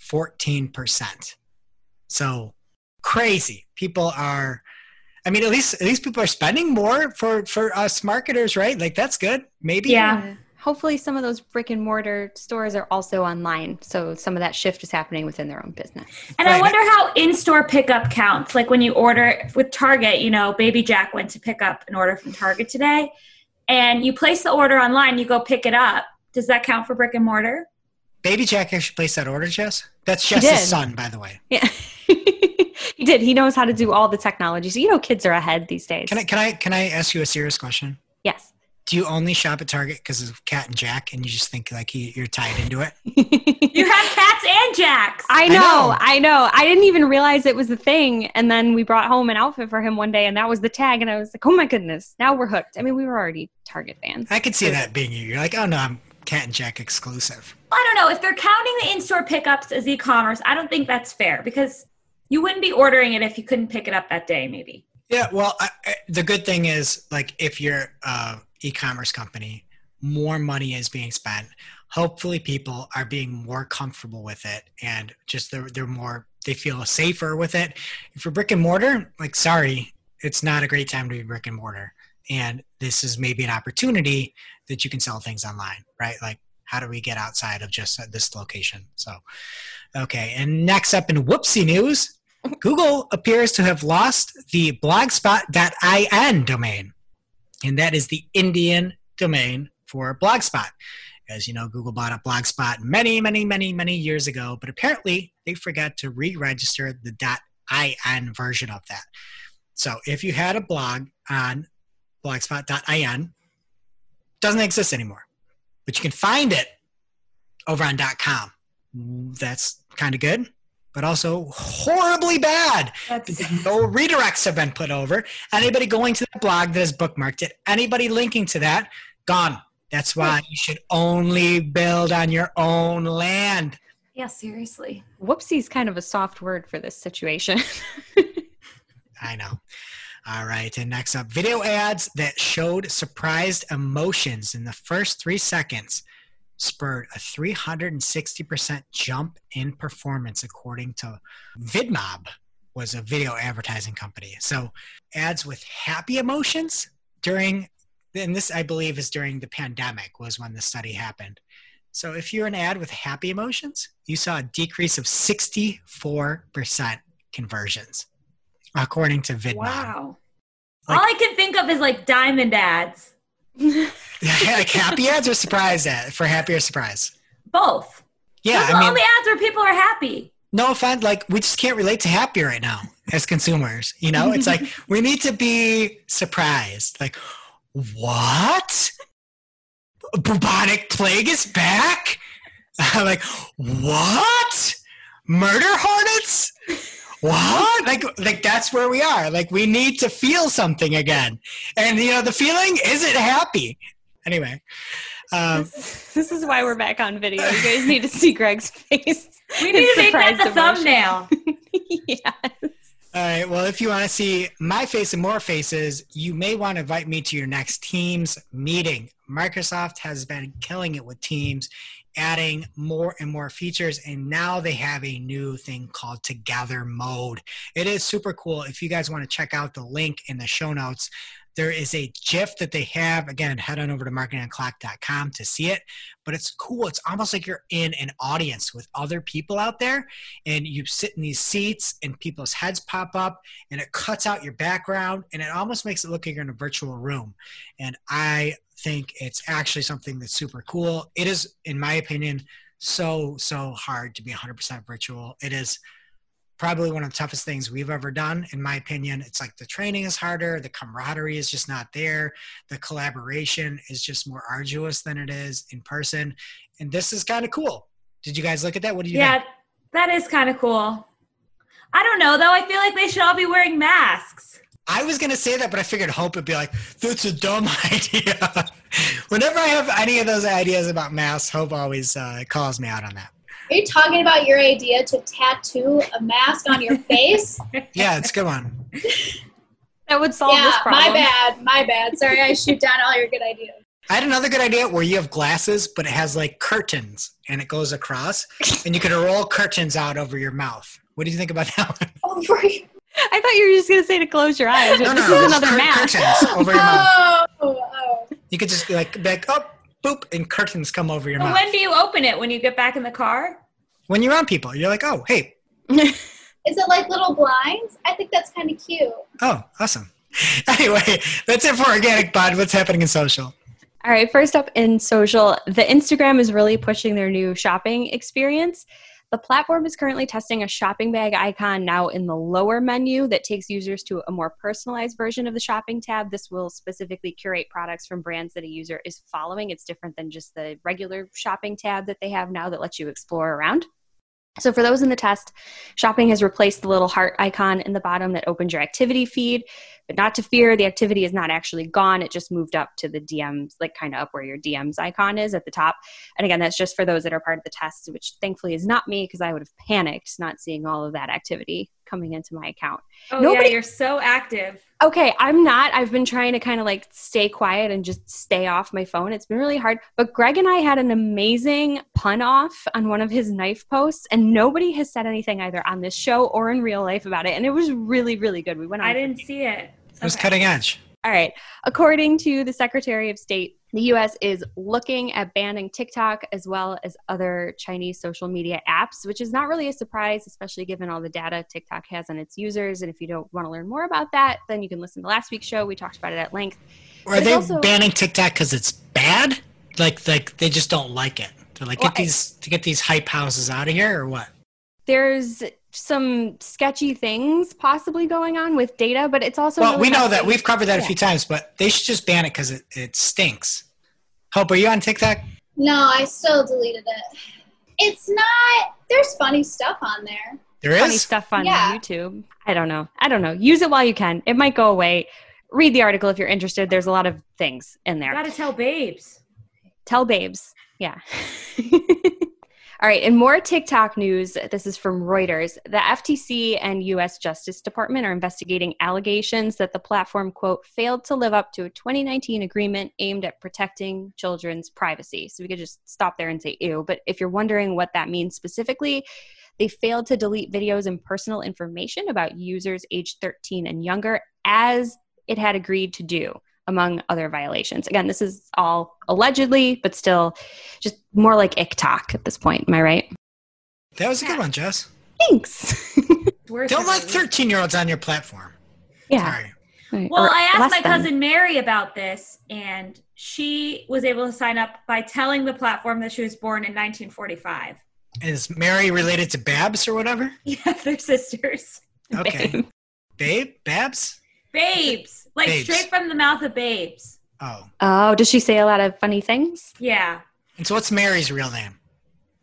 S2: 14%. So crazy. People are I mean at least at least people are spending more for for us marketers, right? Like that's good. Maybe
S3: Yeah.
S1: Hopefully, some of those brick and mortar stores are also online. So some of that shift is happening within their own business.
S3: And I wonder how in-store pickup counts. Like when you order with Target, you know, Baby Jack went to pick up an order from Target today, and you place the order online, you go pick it up. Does that count for brick and mortar?
S2: Baby Jack actually placed that order, Jess. That's
S1: He
S2: Jess's son, by the way.
S1: Yeah. he did. He knows how to do all the technology. So, you know, kids are ahead these days.
S2: Can I can I can I ask you a serious question?
S1: yes.
S2: Do you only shop at Target because of Cat and Jack, and you just think like he, you're tied into it?
S3: You have cats and jacks.
S1: I
S2: I
S1: know,
S2: know.
S1: I know. I didn't even realize it was a thing. And then we brought home an outfit for him one day, and that was the tag. And I was like, oh my goodness, now we're hooked. I mean, we were already Target fans.
S2: I could see that being you. You're like, oh no, I'm Cat and Jack exclusive.
S3: I don't know if they're counting the in-store pickups as e-commerce. I don't think that's fair because you wouldn't be ordering it if you couldn't pick it up that day. Maybe.
S2: Yeah, well, I, I, the good thing is, like, if you're a e-commerce company, more money is being spent. Hopefully, people are being more comfortable with it, and just they're they're more they feel safer with it. If you're brick and mortar, like sorry, it's not a great time to be brick and mortar. And this is maybe an opportunity that you can sell things online, right? Like how do we get outside of just this location? So, okay. And next up in whoopsie news, Google appears to have lost the blogspot.in domain. And that is the Indian domain for Blogspot. As you know, Google bought up Blogspot many, many, many, many years ago, but apparently they forgot to re register the .in version of that. So if you had a blog on blogspot.in, doesn't exist anymore, but you can find it over on .com. That's kind of good, but also horribly bad.
S3: That's
S2: No redirects have been put over. Anybody going to the blog that has bookmarked it, anybody linking to that, gone. That's why you should only build on your own land.
S3: yeah, seriously.
S1: Whoopsie is kind of a soft word for this situation.
S2: I know. All right. And next up, video ads that showed surprised emotions in the first three seconds spurred a 360% jump in performance, according to VidMob, was a video advertising company. So ads with happy emotions during, and this I believe is during the pandemic was when the study happened. So if you're an ad with happy emotions, you saw a decrease of 64% conversions, according to VidMob.
S3: Wow.
S2: Like-
S3: All I can think of is like diamond ads.
S2: Like happy ads or surprise ad for happy or surprise?
S3: Both.
S2: Yeah,
S3: Those
S2: I
S3: are
S2: mean,
S3: all the ads where people are happy.
S2: no offense, like we just can't relate to happy right now as consumers. You know, it's like we need to be surprised. Like, what? Bubonic plague is back? like, what? Murder hornets? What? Like, like that's where we are. Like, we need to feel something again, and you know, the feeling isn't happy. Anyway, um,
S1: this, this is why we're back on video. You guys need to see Greg's face.
S3: We need to make that the
S1: emotion.
S3: thumbnail.
S1: yes.
S2: All right. Well, if you want to see my face and more faces, you may want to invite me to your next Teams meeting. Microsoft has been killing it with Teams, adding more and more features, and now they have a new thing called Together Mode. It is super cool. If you guys want to check out the link in the show notes, there is a GIF that they have. Again, head on over to marketingoclock.com to see it. But it's cool. It's almost like you're in an audience with other people out there, and you sit in these seats, and people's heads pop up, and it cuts out your background, and it almost makes it look like you're in a virtual room. And I think it's actually something that's super cool. It is, in my opinion, so, so hard to be 100% virtual. It is probably one of the toughest things we've ever done. In my opinion it's like the training is harder the camaraderie is just not there the collaboration is just more arduous than it is in person. And this is kind of cool. Did you guys look at that? What do you
S3: Yeah,
S2: think?
S3: that is kind of cool. I don't know though. I feel like they should all be wearing masks.
S2: i was going to say that but i figured hope would be like that's a dumb idea. Whenever i have any of those ideas about masks hope always uh, calls me out on that
S5: Are you talking about your idea to tattoo a mask on your face?
S2: yeah it's a good one
S1: That would solve
S5: yeah,
S1: this problem.
S5: my bad, my bad. Sorry, I shoot down all your good ideas.
S2: I had another good idea where you have glasses, but it has like curtains and it goes across, and you could roll curtains out over your mouth. What do you think about that one?
S5: Oh, for.
S1: I thought you were just going to say to close your eyes.
S2: No,
S1: but this
S2: no,
S1: is
S2: it's
S1: another
S2: cur-
S1: mask.
S2: curtains over your oh, mouth.
S5: Oh, oh.
S2: You could just be like, be like, oh, boop, and curtains come over your
S3: But
S2: mouth.
S3: when do you open it? When you get back in the car?
S2: When you're on people, you're like, oh, hey,
S5: Is it like little blinds? I think that's kind of cute.
S2: oh, awesome. Anyway, that's it for organic pod. What's happening in social?
S1: All right, first up in social, the Instagram is really pushing their new shopping experience. The platform is currently testing a shopping bag icon now in the lower menu that takes users to a more personalized version of the shopping tab. This will specifically curate products from brands that a user is following. It's different than just the regular shopping tab that they have now that lets you explore around. So, for those in the test, shopping has replaced the little heart icon in the bottom that opens your activity feed. But not to fear, the activity is not actually gone. It just moved up to the DMs, like kind of up where your DMs icon is at the top. And again, that's just for those that are part of the test, which thankfully is not me because I would have panicked not seeing all of that activity coming into my account.
S3: Oh
S1: Nobody-
S3: yeah, you're so active.
S1: Okay, I'm not. I've been trying to kind of like stay quiet and just stay off my phone. It's been really hard. But Greg and I had an amazing pun off on one of his knife posts, and nobody has said anything either on this show or in real life about it. And it was really, really good. We went on.
S3: I didn't see it.
S2: It was
S3: Okay.
S2: cutting edge.
S1: All right. According to the Secretary of State, the US is looking at banning TikTok as well as other Chinese social media apps, which is not really a surprise, especially given all the data TikTok has on its users. And if you don't want to learn more about that, then you can listen to last week's show. We talked about it at length.
S2: Or are they
S1: also-
S2: banning TikTok because it's bad? Like, like they just don't like it. They're like,
S1: Well,
S2: get
S1: I-
S2: these to get these hype houses out of here, or what?
S1: There's some sketchy things possibly going on with data, but it's also
S2: well,
S1: really
S2: we know that we've covered that a few times, but they should just ban it because it, it stinks. Hope, are you on TikTok?
S5: No, I still deleted it. It's not. There's funny stuff on there.
S2: There is funny
S1: stuff on
S5: Yeah.
S1: YouTube. I don't know. I don't know. Use it while you can. It might go away. Read the article if you're interested. There's a lot of things in there.
S3: Gotta tell babes.
S1: Tell babes. Yeah. All right, in more TikTok news, this is from Reuters. The FTC and US Justice Department are investigating allegations that the platform, quote, failed to live up to a 2019 agreement aimed at protecting children's privacy. So we could just stop there and say ew. But if you're wondering what that means specifically, they failed to delete videos and personal information about users aged 13 and younger as it had agreed to do among other violations. Again, this is all allegedly, but still just more like TikTok at this point. Am I right?
S2: That was a good one, Jess.
S1: Thanks.
S2: Don't
S3: it,
S2: let 13 year olds on your platform.
S1: yeah.
S2: Sorry.
S1: Right.
S3: Well,
S1: Or
S3: I asked
S1: less
S3: my
S1: than.
S3: cousin Mary about this, and she was able to sign up by telling the platform that she was born in 1945.
S2: Is Mary related to Babs or whatever?
S3: Yeah, they're sisters.
S2: Okay.
S1: Babe.
S2: Babe? Babs?
S3: Babes. Like
S2: Babes.
S3: straight from the mouth of babes.
S2: Oh.
S1: Oh, does she say a lot of funny things?
S3: Yeah,
S2: And so what's Mary's real name?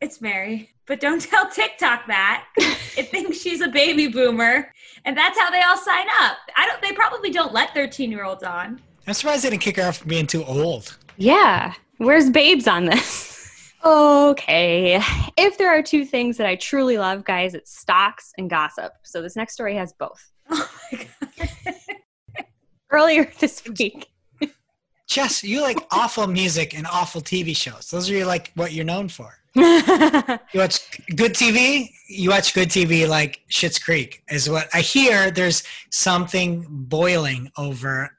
S3: it's Mary. But don't tell TikTok that. it thinks she's a baby boomer, and that's how they all sign up. I don't. They probably don't let 13 year olds on.
S2: I'm surprised they didn't kick her off for being too old.
S1: Yeah. Where's babes on this? Okay. If there are two things that I truly love, guys, it's stocks and gossip. So this next story has both.
S3: Oh my god.
S1: Earlier this week,
S2: Jess, you like awful music and awful TV shows. Those are your, like what you're known for. You watch good TV. You watch good TV like Schitt's Creek is what I hear. There's something boiling over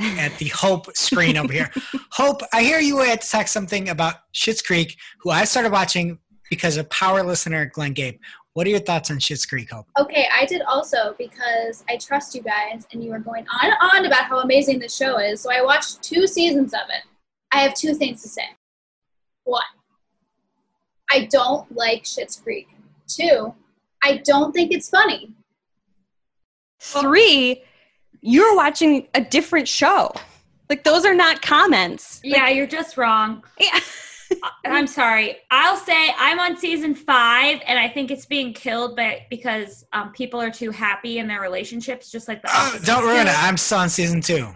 S2: at the Hope screen over here. Hope, I hear you had to talk something about Schitt's Creek, who I started watching because of power listener Glenn Gabe. What are your thoughts on Schitt's Creek, Hope?
S5: Okay, I did also because I trust you guys, and you were going on and on about how amazing the show is. So I watched two seasons of it. I have two things to say. One, I don't like Schitt's Creek. Two, I don't think it's funny.
S1: three, you're watching a different show. Like those are not comments. Like,
S3: Yeah, you're just wrong.
S1: yeah.
S3: I'm sorry. I'll say I'm on season five, and I think it's being killed but because um, people are too happy in their relationships, just like the.
S2: Oh, don't ruin it. I'm still on season two.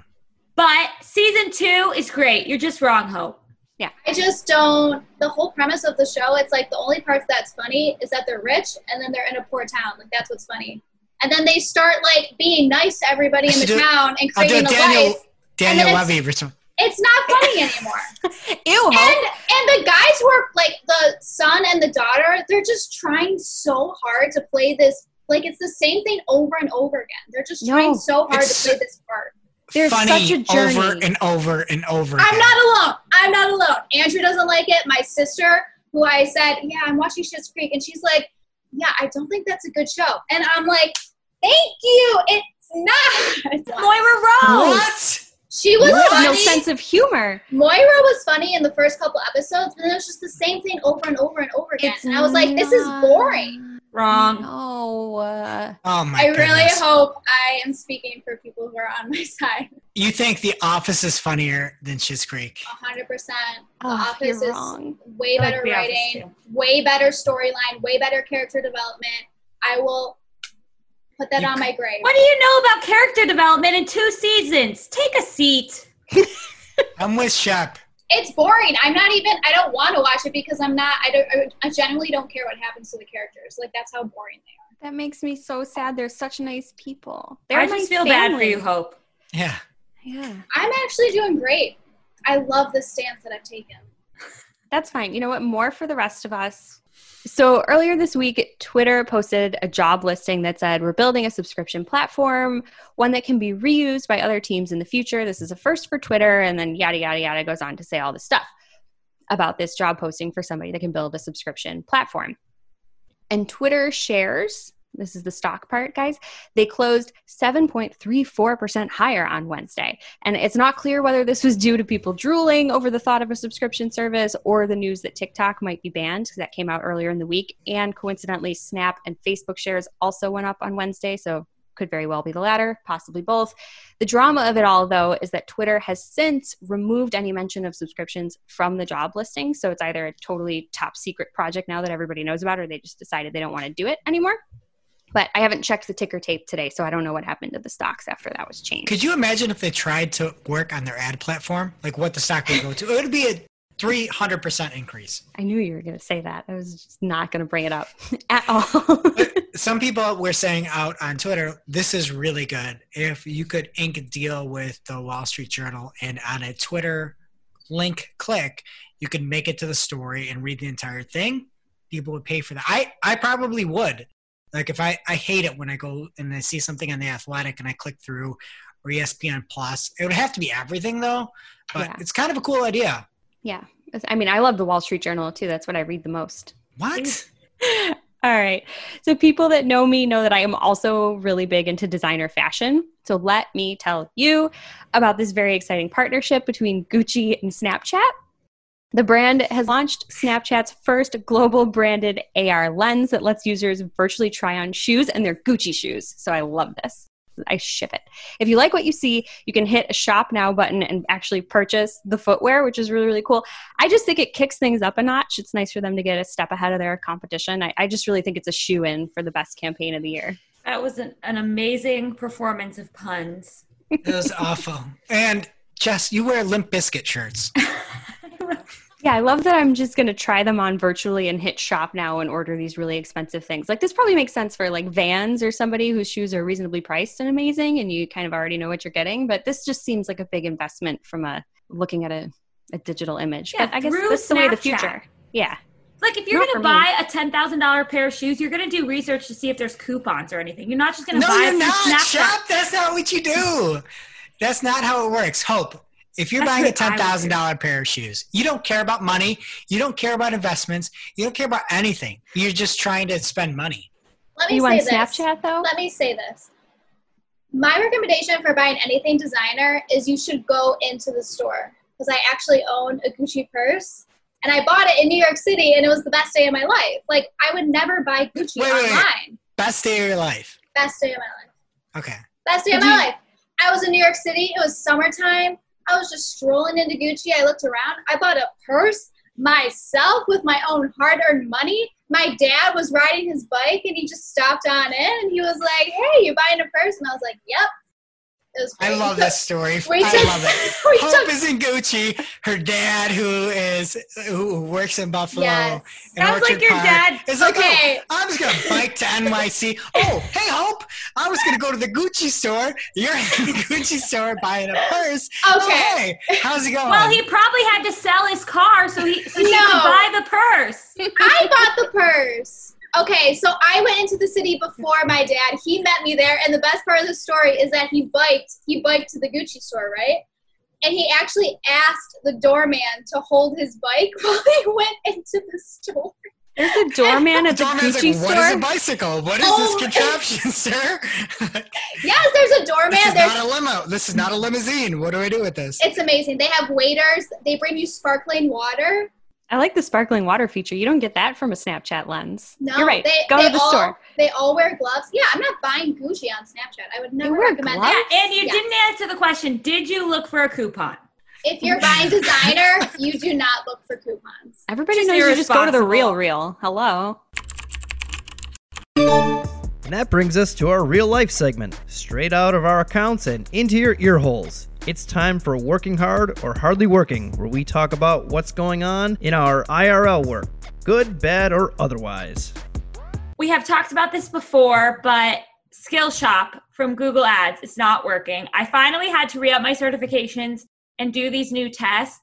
S3: But season two is great. You're just wrong, Hope. Yeah.
S5: I just don't. The whole premise of the show, it's like the only part that's funny is that they're rich and then they're in a poor town. Like that's what's funny. And then they start like being nice to everybody in the
S2: do-
S5: town and
S2: I'll do
S5: creating
S2: a
S5: a
S2: Daniel
S5: life.
S2: Daniel
S5: And then it's-
S2: Levy version.
S5: It's not funny anymore.
S1: Ew,
S5: and and the guys who are like the son and the daughter, they're just trying so hard to play this. Like it's the same thing over and over again. They're just trying so hard to play this part.
S1: There's
S2: Funny
S1: such a journey.
S2: over and over and over.
S5: I'm not alone. I'm not alone. Andrew doesn't like it. My sister, who I said, yeah, I'm watching Schitt's Creek, and she's like, yeah, I don't think that's a good show. And I'm like, thank you. It's not.
S3: Moira Rose.
S2: What?
S5: She was
S1: You
S5: funny.
S1: no sense of humor.
S5: Moira was funny in the first couple episodes, but then it was just the same thing over and over and over again.
S1: It's
S5: and I was like, this is boring.
S3: Wrong.
S1: No. uh,
S2: Oh my
S5: I really hope I am speaking for people who are on my side.
S2: You think The Office is funnier than Schitt's Creek?
S5: 100%. The
S1: oh,
S5: Office is
S1: wrong.
S5: way
S3: I like
S5: better writing, way better storyline, way better character development. I will put that
S2: You
S5: on my grave.
S3: What do you know about character development in two seasons? Take a seat.
S2: I'm with Shep.
S5: It's boring. I'm not even. I don't want to watch it because I'm not. I don't. I genuinely don't care what happens to the characters. Like that's how boring they are.
S1: That makes me so sad. They're such nice people. They're
S3: I just feel bad for you, Hope.
S2: Yeah.
S1: Yeah.
S5: I'm actually doing great. I love the stance that I've taken.
S1: That's fine. You know what? More for the rest of us. So earlier this week, Twitter posted a job listing that said, We're building a subscription platform, one that can be reused by other teams in the future. This is a first for Twitter. And then yada, yada, yada goes on to say all this stuff about this job posting for somebody that can build a subscription platform. And Twitter shares, this is the stock part, guys, they closed 7.34% higher on Wednesday. And it's not clear whether this was due to people drooling over the thought of a subscription service or the news that TikTok might be banned, because that came out earlier in the week. And coincidentally, Snap and Facebook shares also went up on Wednesday. So could very well be the latter, possibly both. The drama of it all, though, is that Twitter has since removed any mention of subscriptions from the job listing. So it's either a totally top secret project now that everybody knows about, or they just decided they don't want to do it anymore. But I haven't checked the ticker tape today, so I don't know what happened to the stocks after that was changed.
S2: Could you imagine if they tried to work on their ad platform? Like what the stock would go to? It would be a 300% increase.
S1: I knew you were going to say that. I was just not going to bring it up at all.
S2: Some people were saying out on Twitter, this is really good. If you could ink a deal with the Wall Street Journal and on a Twitter link click, you could make it to the story and read the entire thing. People would pay for that. I, I probably would. Like if I, I hate it when I go and I see something on the athletic and I click through or ESPN plus. It would have to be everything though. But
S1: Yeah.
S2: it's kind of a cool idea.
S1: yeah. I mean, I love the Wall Street Journal too. That's what I read the most.
S2: What?
S1: All right. So, people that know me know that I am also really big into designer fashion. So, let me tell you about this very exciting partnership between Gucci and Snapchat. The brand has launched Snapchat's first global branded AR lens that lets users virtually try on shoes, and they're Gucci shoes. So, I love this. I ship it. If you like what you see, you can hit a shop now button and actually purchase the footwear, which is really, really cool. I just think it kicks things up a notch. It's nice for them to get a step ahead of their competition. I, I just really think it's a shoe in for the best campaign of the year.
S3: That was an, an amazing performance of puns.
S2: It was awful. And Jess, you wear Limp Bizkit shirts.
S1: Yeah, I love that I'm just going to try them on virtually and hit shop now and order these really expensive things. Like, this probably makes sense for like Vans or somebody whose shoes are reasonably priced and amazing, and you kind of already know what you're getting. But this just seems like a big investment from a looking at a, a digital image.
S3: Yeah,
S1: but I guess
S3: through
S1: that's the way of the future. Yeah.
S3: Like if you're
S1: Not
S3: gonna
S1: for me.
S3: buy a ten thousand dollar pair of shoes, you're gonna do research to see if there's coupons or anything. You're not just gonna
S2: No,
S3: buy
S2: you're not.
S3: from Snapchat.
S2: Shop. That's not what you do. That's not how it works. Hope. If you're
S3: That's
S2: buying a
S3: what I
S2: ten
S3: would
S2: thousand dollar pair of shoes, you don't care about money. You don't care about investments. You don't care about anything. You're just trying to spend money.
S5: Let me
S1: You
S5: say this.
S1: Snapchat though?
S5: Let me say this. My recommendation for buying anything designer is you should go into the store because I actually own a Gucci purse and I bought it in New York City and it was the best day of my life. Like I would never buy Gucci
S2: Wait, wait, wait.
S5: online.
S2: Best day of your life.
S5: Best day of my life.
S2: Okay.
S5: Best day of my
S1: you-
S5: life. I was in New York City. It was summertime. I was just strolling into Gucci. I looked around. I bought a purse myself with my own hard earned money. My dad was riding his bike and he just stopped on in and he was like, Hey, you buying a purse? And I was like, Yep. It was
S2: I love this story.
S5: We
S2: I love it.
S5: we
S2: Hope is in Gucci. Her dad, who is who works in Buffalo,
S5: Yes.
S2: in
S3: Sounds like
S2: Orchard
S3: your
S2: Park,
S3: dad.
S2: It's like, oh, I'm just gonna bike to NYC. Oh, hey, Hope, I was gonna go to the Gucci store. You're in the Gucci store buying a purse. Oh,
S5: Okay.
S2: hey, how's it going?
S3: Well, he probably had to sell his car so he so he could buy the purse.
S5: I bought the purse. Okay, so I went into the city before my dad. He met me there, and the best part of the story is that he biked. He biked to the Gucci store, right? And he actually asked the doorman to hold his bike while he went into the store.
S1: There's a doorman at the
S2: doorman's
S1: Gucci
S2: like, what is a
S1: store.
S2: bicycle? What is
S5: Oh.
S2: this contraption, sir?
S5: Yes, there's a doorman.
S2: this is
S5: There's
S2: not a limo. This is not a limousine. What do I do with this?
S5: it's amazing. They have waiters. They bring you sparkling water.
S1: I like the sparkling water feature. You don't get that from a Snapchat lens.
S5: No,
S1: You're right.
S5: They,
S1: Go
S5: they
S1: to the
S5: all,
S1: store.
S5: They all wear gloves. Yeah, I'm not buying Gucci on Snapchat. I would never
S1: wear
S5: recommend
S1: gloves?
S5: that.
S3: Yeah, and you
S5: Yes.
S3: didn't answer the question. Did you look for a coupon?
S5: If you're buying designer, you do not look for coupons.
S1: Everybody
S3: Just
S1: knows you just go to the real real. Hello.
S4: And that brings us to our real life segment, straight out of our accounts and into your ear holes. It's time for Working Hard or Hardly Working, where we talk about what's going on in our IRL work, good, bad, or otherwise.
S3: We have talked about this before, but Skillshop from Google Ads is not working. I finally had to re up my certifications and do these new tests.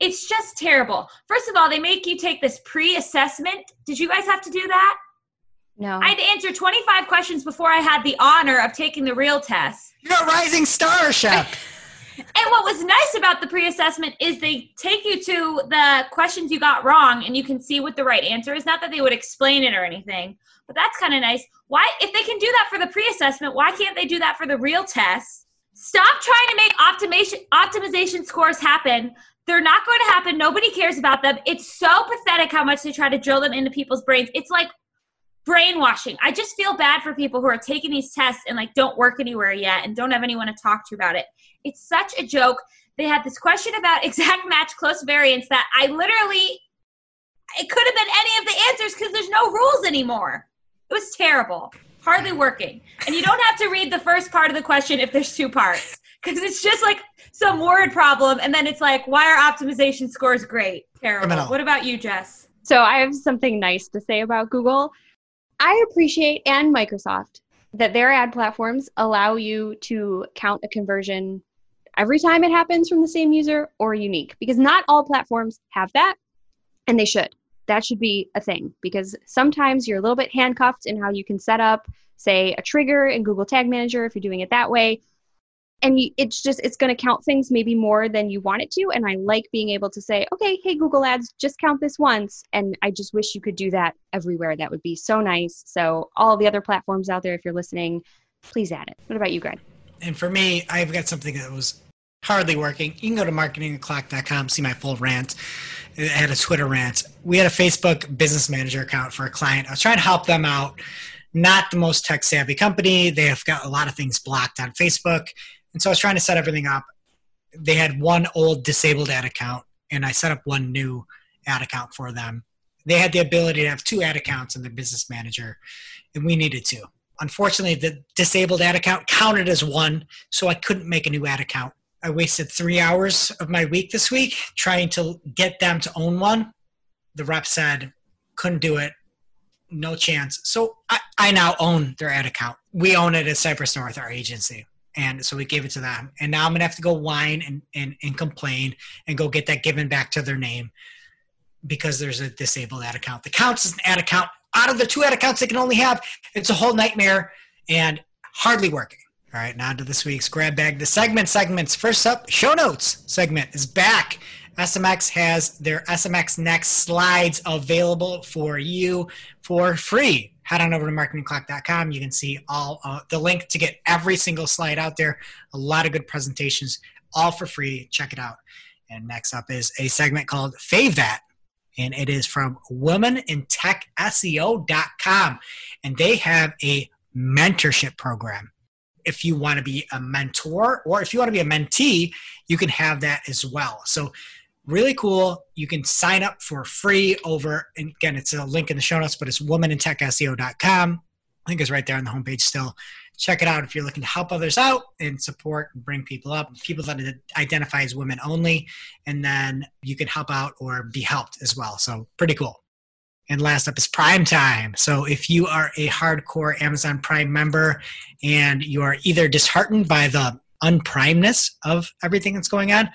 S3: It's just terrible. First of all, they make you take this pre assessment. Did you guys have to do that?
S1: No.
S3: I had to answer 25 questions before I had the honor of taking the real test.
S2: You're a rising star, Shep.
S3: And what was nice about the pre assessment is they take you to the questions you got wrong and you can see what the right answer is. Not that they would explain it or anything, but that's kind of nice. Why, if they can do that for the pre assessment, why can't they do that for the real test? Stop trying to make optimization, optimization scores happen. They're not going to happen. Nobody cares about them. It's so pathetic how much they try to drill them into people's brains. It's like brainwashing. I just feel bad for people who are taking these tests and like don't work anywhere yet and don't have anyone to talk to about it. It's such a joke. They had this question about exact match close variants that I literally it could have been any of the answers because there's no rules anymore. It was terrible. Hardly working. And you don't have to read the first part of the question if there's two parts. Because it's just like some word problem, and then it's like, why are optimization scores great? Terrible. What about you, Jess?
S1: So I have something nice to say about Google. I appreciate and Microsoft that their ad platforms allow you to count a conversion every time it happens from the same user or unique because not all platforms have that and they should. That should be a thing because sometimes you're a little bit handcuffed in how you can set up say a trigger in Google Tag Manager if you're doing it that way and it's just it's going to count things maybe more than you want it to and i like being able to say okay hey google ads just count this once and i just wish you could do that everywhere that would be so nice so all the other platforms out there if you're listening please add it what about you greg
S2: And for me, I've got something that was hardly working. You can go to marketingclock.com, see my full rant. I had a Twitter rant. We had a Facebook business manager account for a client. I was trying to help them out. Not the most tech savvy company. They have got a lot of things blocked on Facebook. And so I was trying to set everything up. They had one old disabled ad account, and I set up one new ad account for them. They had the ability to have two ad accounts in their business manager, and we needed two. Unfortunately, the disabled ad account counted as one, so I couldn't make a new ad account. I wasted three hours of my week this week trying to get them to own one. The rep said, couldn't do it, no chance. So I, I now own their ad account. We own it at Cypress North, our agency. And so we gave it to them. And now I'm to have to go whine and, and, and complain and go get that given back to their name because there's a disabled ad account. The counts as an ad account. Out of the two ad accounts they can only have, it's a whole nightmare and hardly working. All right, now to this week's grab bag. The segment segments. First up, show notes segment is back. SMX has their SMX Next slides available for you for free. Head on over to marketingclock.com. You can see all uh, the link to get every single slide out there. A lot of good presentations, all for free. Check it out. And next up is a segment called Fave That. And it is from womenintechseo.com. And they have a mentorship program if you want to be a mentor or if you want to be a mentee, you can have that as well. So really cool. You can sign up for free over, and again, it's a link in the show notes, but it's womanintechseo.com. I think it's right there on the homepage still. Check it out if you're looking to help others out and support and bring people up, people that identify as women only, and then you can help out or be helped as well. So pretty cool. And last up is Prime Time. So if you are a hardcore Amazon Prime member and you are either disheartened by the unprimeness of everything that's going on,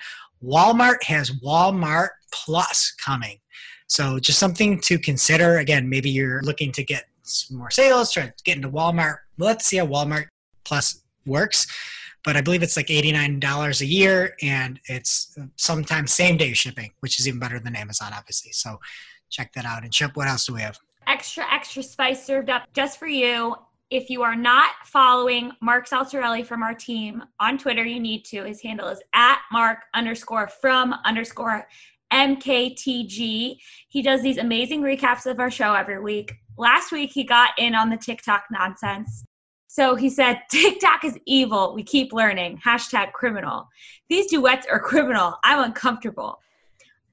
S2: Walmart has Walmart Plus coming. So just something to consider. Again, maybe you're looking to get some more sales, try to get into Walmart. Let's see how Walmart Plus works. But I believe it's like $89 a year and it's uh, sometimes same day shipping, which is even better than Amazon, obviously. So check that out. And Shep, what else do we have?
S3: Extra, extra spice served up just for you. If you are not following Mark Saltarelli from our team on Twitter, you need to. His handle is at Mark underscore from underscore MKTG. He does these amazing recaps of our show every week. Last week, he got in on the TikTok nonsense. So he said, TikTok is evil. We keep learning. Hashtag criminal. These duets are criminal. I'm uncomfortable.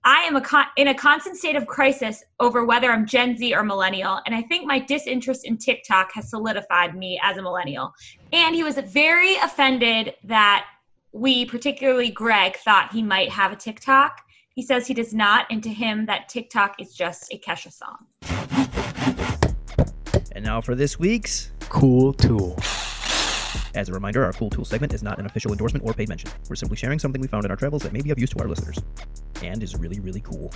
S3: I am a con- in a constant state of crisis over whether I'm Gen Z or millennial, and I think my disinterest in TikTok has solidified me as a millennial. And he was very offended that we, particularly Greg, thought he might have a TikTok. He says he does not, and to him, that TikTok is just a Kesha song.
S4: And now for this week's
S2: Cool tool.
S4: As a reminder, our Cool Tool segment is not an official endorsement or paid mention. We're simply sharing something we found in our travels that may be of use to our listeners. And is really, really cool.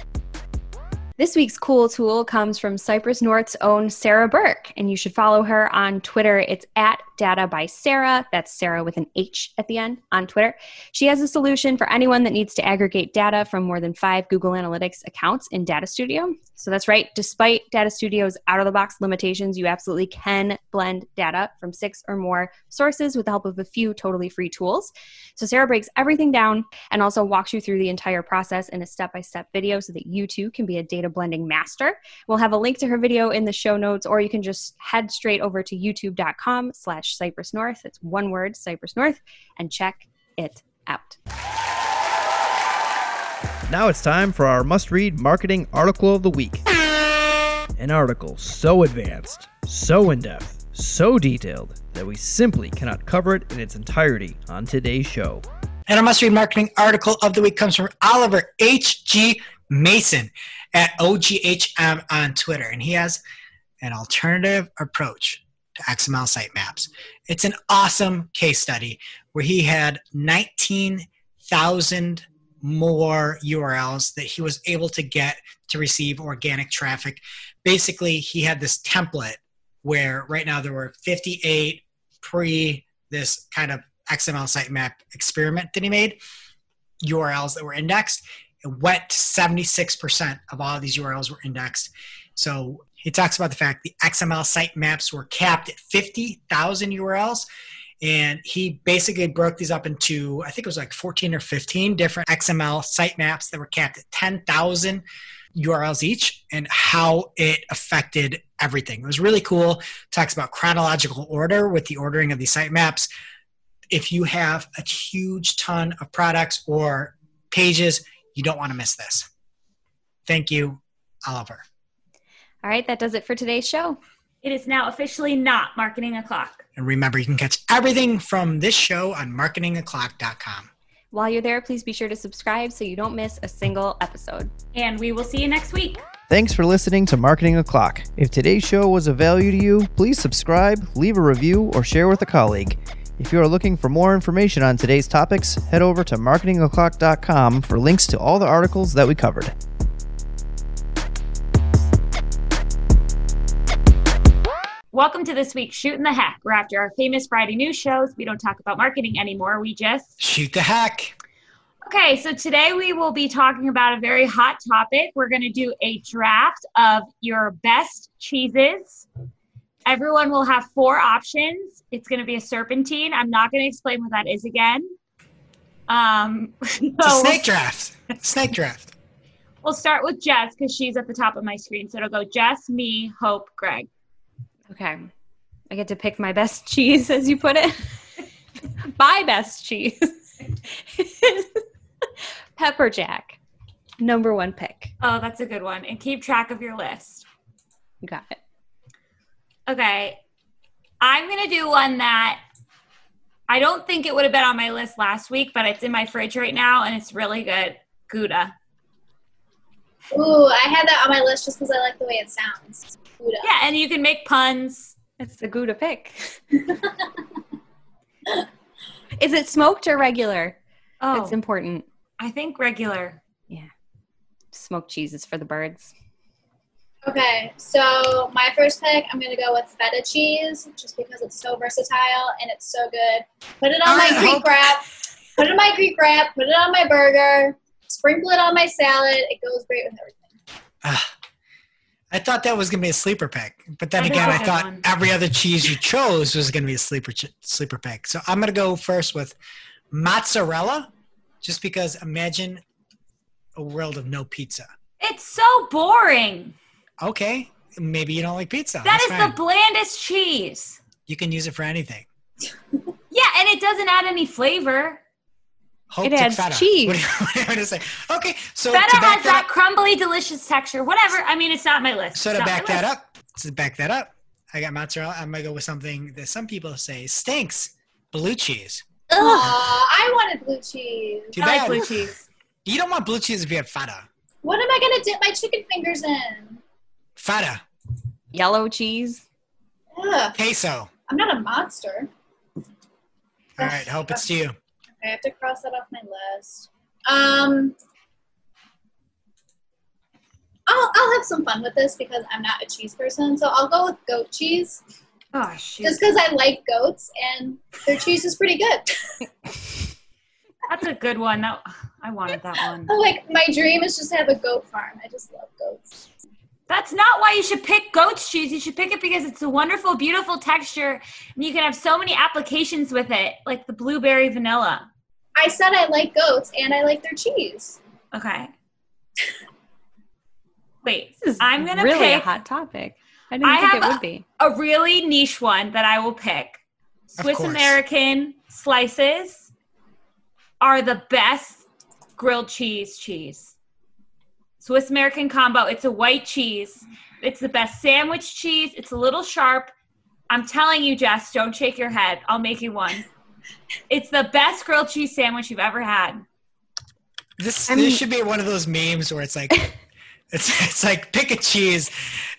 S1: This week's cool tool comes from Cypress North's own Sarah Burke, and you should follow her on Twitter. It's at Data by Sarah. That's Sarah with an H at the end on Twitter. She has a solution for anyone that needs to aggregate data from more than five Google Analytics accounts in Data Studio. So that's right, despite Data Studio's out of the box limitations, you absolutely can blend data from six or more sources with the help of a few totally free tools. So Sarah breaks everything down and also walks you through the entire process in a step by step video so that you too can be a data blending master. We'll have a link to her video in the show notes, or you can just head straight over to youtube.com slash Cypress North. It's one word, Cypress North, and check it out.
S4: Now it's time for our must read marketing article of the week. An article so advanced, so in depth, so detailed that we simply cannot cover it in its entirety on today's show.
S2: And our must read marketing article of the week comes from Oliver H.G. Mason at OGHM on Twitter. And he has an alternative approach to XML sitemaps. It's an awesome case study where he had 19,000 more URLs that he was able to get to receive organic traffic. Basically, he had this template where right now there were 58 pre this kind of XML sitemap experiment that he made, URLs that were indexed. Went 76% of all of these URLs were indexed. So he talks about the fact the XML sitemaps were capped at 50,000 URLs. And he basically broke these up into, I think it was like 14 or 15 different XML sitemaps that were capped at 10,000 URLs each and how it affected everything. It was really cool. Talks about chronological order with the ordering of these sitemaps. If you have a huge ton of products or pages, you don't want to miss this. Thank you, Oliver.
S1: All right, that does it for today's show.
S3: It is now officially not marketing o'clock.
S2: And remember, you can catch everything from this show on marketingoclock.com.
S1: While you're there, please be sure to subscribe so you don't miss a single episode.
S3: And we will see you next week.
S4: Thanks for listening to Marketing O'Clock. If today's show was of value to you, please subscribe, leave a review, or share with a colleague. If you are looking for more information on today's topics, head over to marketingoclock.com for links to all the articles that we covered.
S3: Welcome to this week's Shooting the Heck. We're after our famous Friday news shows. We don't talk about marketing anymore. We just
S2: Shoot the heck.
S3: Okay, so today we will be talking about a very hot topic. We're going to do a draft of your best cheeses. Everyone will have four options. It's going to be a serpentine. I'm not going to explain what that is again. Um,
S2: It's a
S3: so
S2: snake draft. Snake draft.
S3: we'll start with Jess because she's at the top of my screen. So it'll go Jess, me, Hope, Greg.
S1: Okay. I get to pick my best cheese, as you put it. my best cheese. Pepper Jack. Number one pick.
S3: Oh, that's a good one. And keep track of your list.
S1: You got it.
S3: Okay. I'm going to do one that I don't think it would have been on my list last week, but it's in my fridge right now and it's really good. Gouda.
S5: Ooh, I had that on my list just because I like the way it sounds. Gouda.
S3: Yeah, and you can make puns.
S1: It's the Gouda pick. Is it smoked or regular?
S3: Oh,
S1: it's important.
S3: I think regular. Yeah.
S1: Smoked cheese is for the birds.
S5: Okay, so my first pick, I'm gonna go with feta cheese, just because it's so versatile and it's so good. Put it on my
S2: I
S5: Greek
S2: hope-
S5: wrap. Put it on my Greek wrap. Put it on my burger. Sprinkle it on my salad. It goes great with everything.
S2: Ah, I thought that was going to be a sleeper pick, but then
S3: I
S2: again, I thought
S3: one.
S2: every other cheese you chose was going to be a sleeper ch- sleeper pick. So I'm going to go first with mozzarella, just because imagine a world of no pizza.
S3: It's so boring.
S2: Okay, maybe you don't like pizza.
S3: That
S2: That's
S3: is
S2: fine.
S3: the blandest cheese.
S2: you can use it for anything.
S3: Yeah, and it doesn't add any flavor.
S2: Hope
S1: It
S2: took
S1: adds
S2: feta.
S1: cheese.
S2: What do you, what do you to say? Okay, so
S3: Feta has
S2: that
S3: that
S2: up,
S3: crumbly, delicious texture. Whatever. I mean, it's not my list.
S2: so
S3: It's
S2: to back that
S3: list.
S2: up, to back that up, I got mozzarella. I'm gonna go with something that some people say stinks: blue cheese.
S5: Aw, I wanted blue cheese.
S2: Too
S3: I like blue cheese.
S2: You don't want blue cheese if you have feta.
S5: What am I gonna dip my chicken fingers in?
S2: Feta.
S1: Yellow cheese.
S5: Ugh,
S2: Queso.
S5: I'm not a monster.
S2: All right, hope it's to you.
S5: I have to cross that off my list. Um, I'll, I'll have some fun with this because I'm not a cheese person. So I'll go with goat cheese
S3: Oh shoot.
S5: just because I like goats and their cheese is pretty good.
S3: That's a good one. That I wanted that one.
S5: like my dream is just to have a goat farm. I just love goats.
S3: That's not why you should pick goat's cheese. You should pick it because it's a wonderful, beautiful texture, and you can have so many applications with it, like the blueberry vanilla.
S5: I said I like goats and I like their cheese.
S3: Okay. Wait,
S1: This is
S3: I'm gonna
S1: really a hot topic. I didn't
S3: I
S1: think
S3: have
S1: it would be.
S3: a really niche one that I will pick. Swiss. American slices are the best grilled cheese cheese. Swiss American combo. It's a white cheese. It's the best sandwich cheese. It's a little sharp. I'm telling you, Jess, don't shake your head. I'll make you one. It's the best grilled cheese sandwich you've ever had.
S2: This
S1: I mean-
S2: this should be one of those memes where it's like it's it's like pick a cheese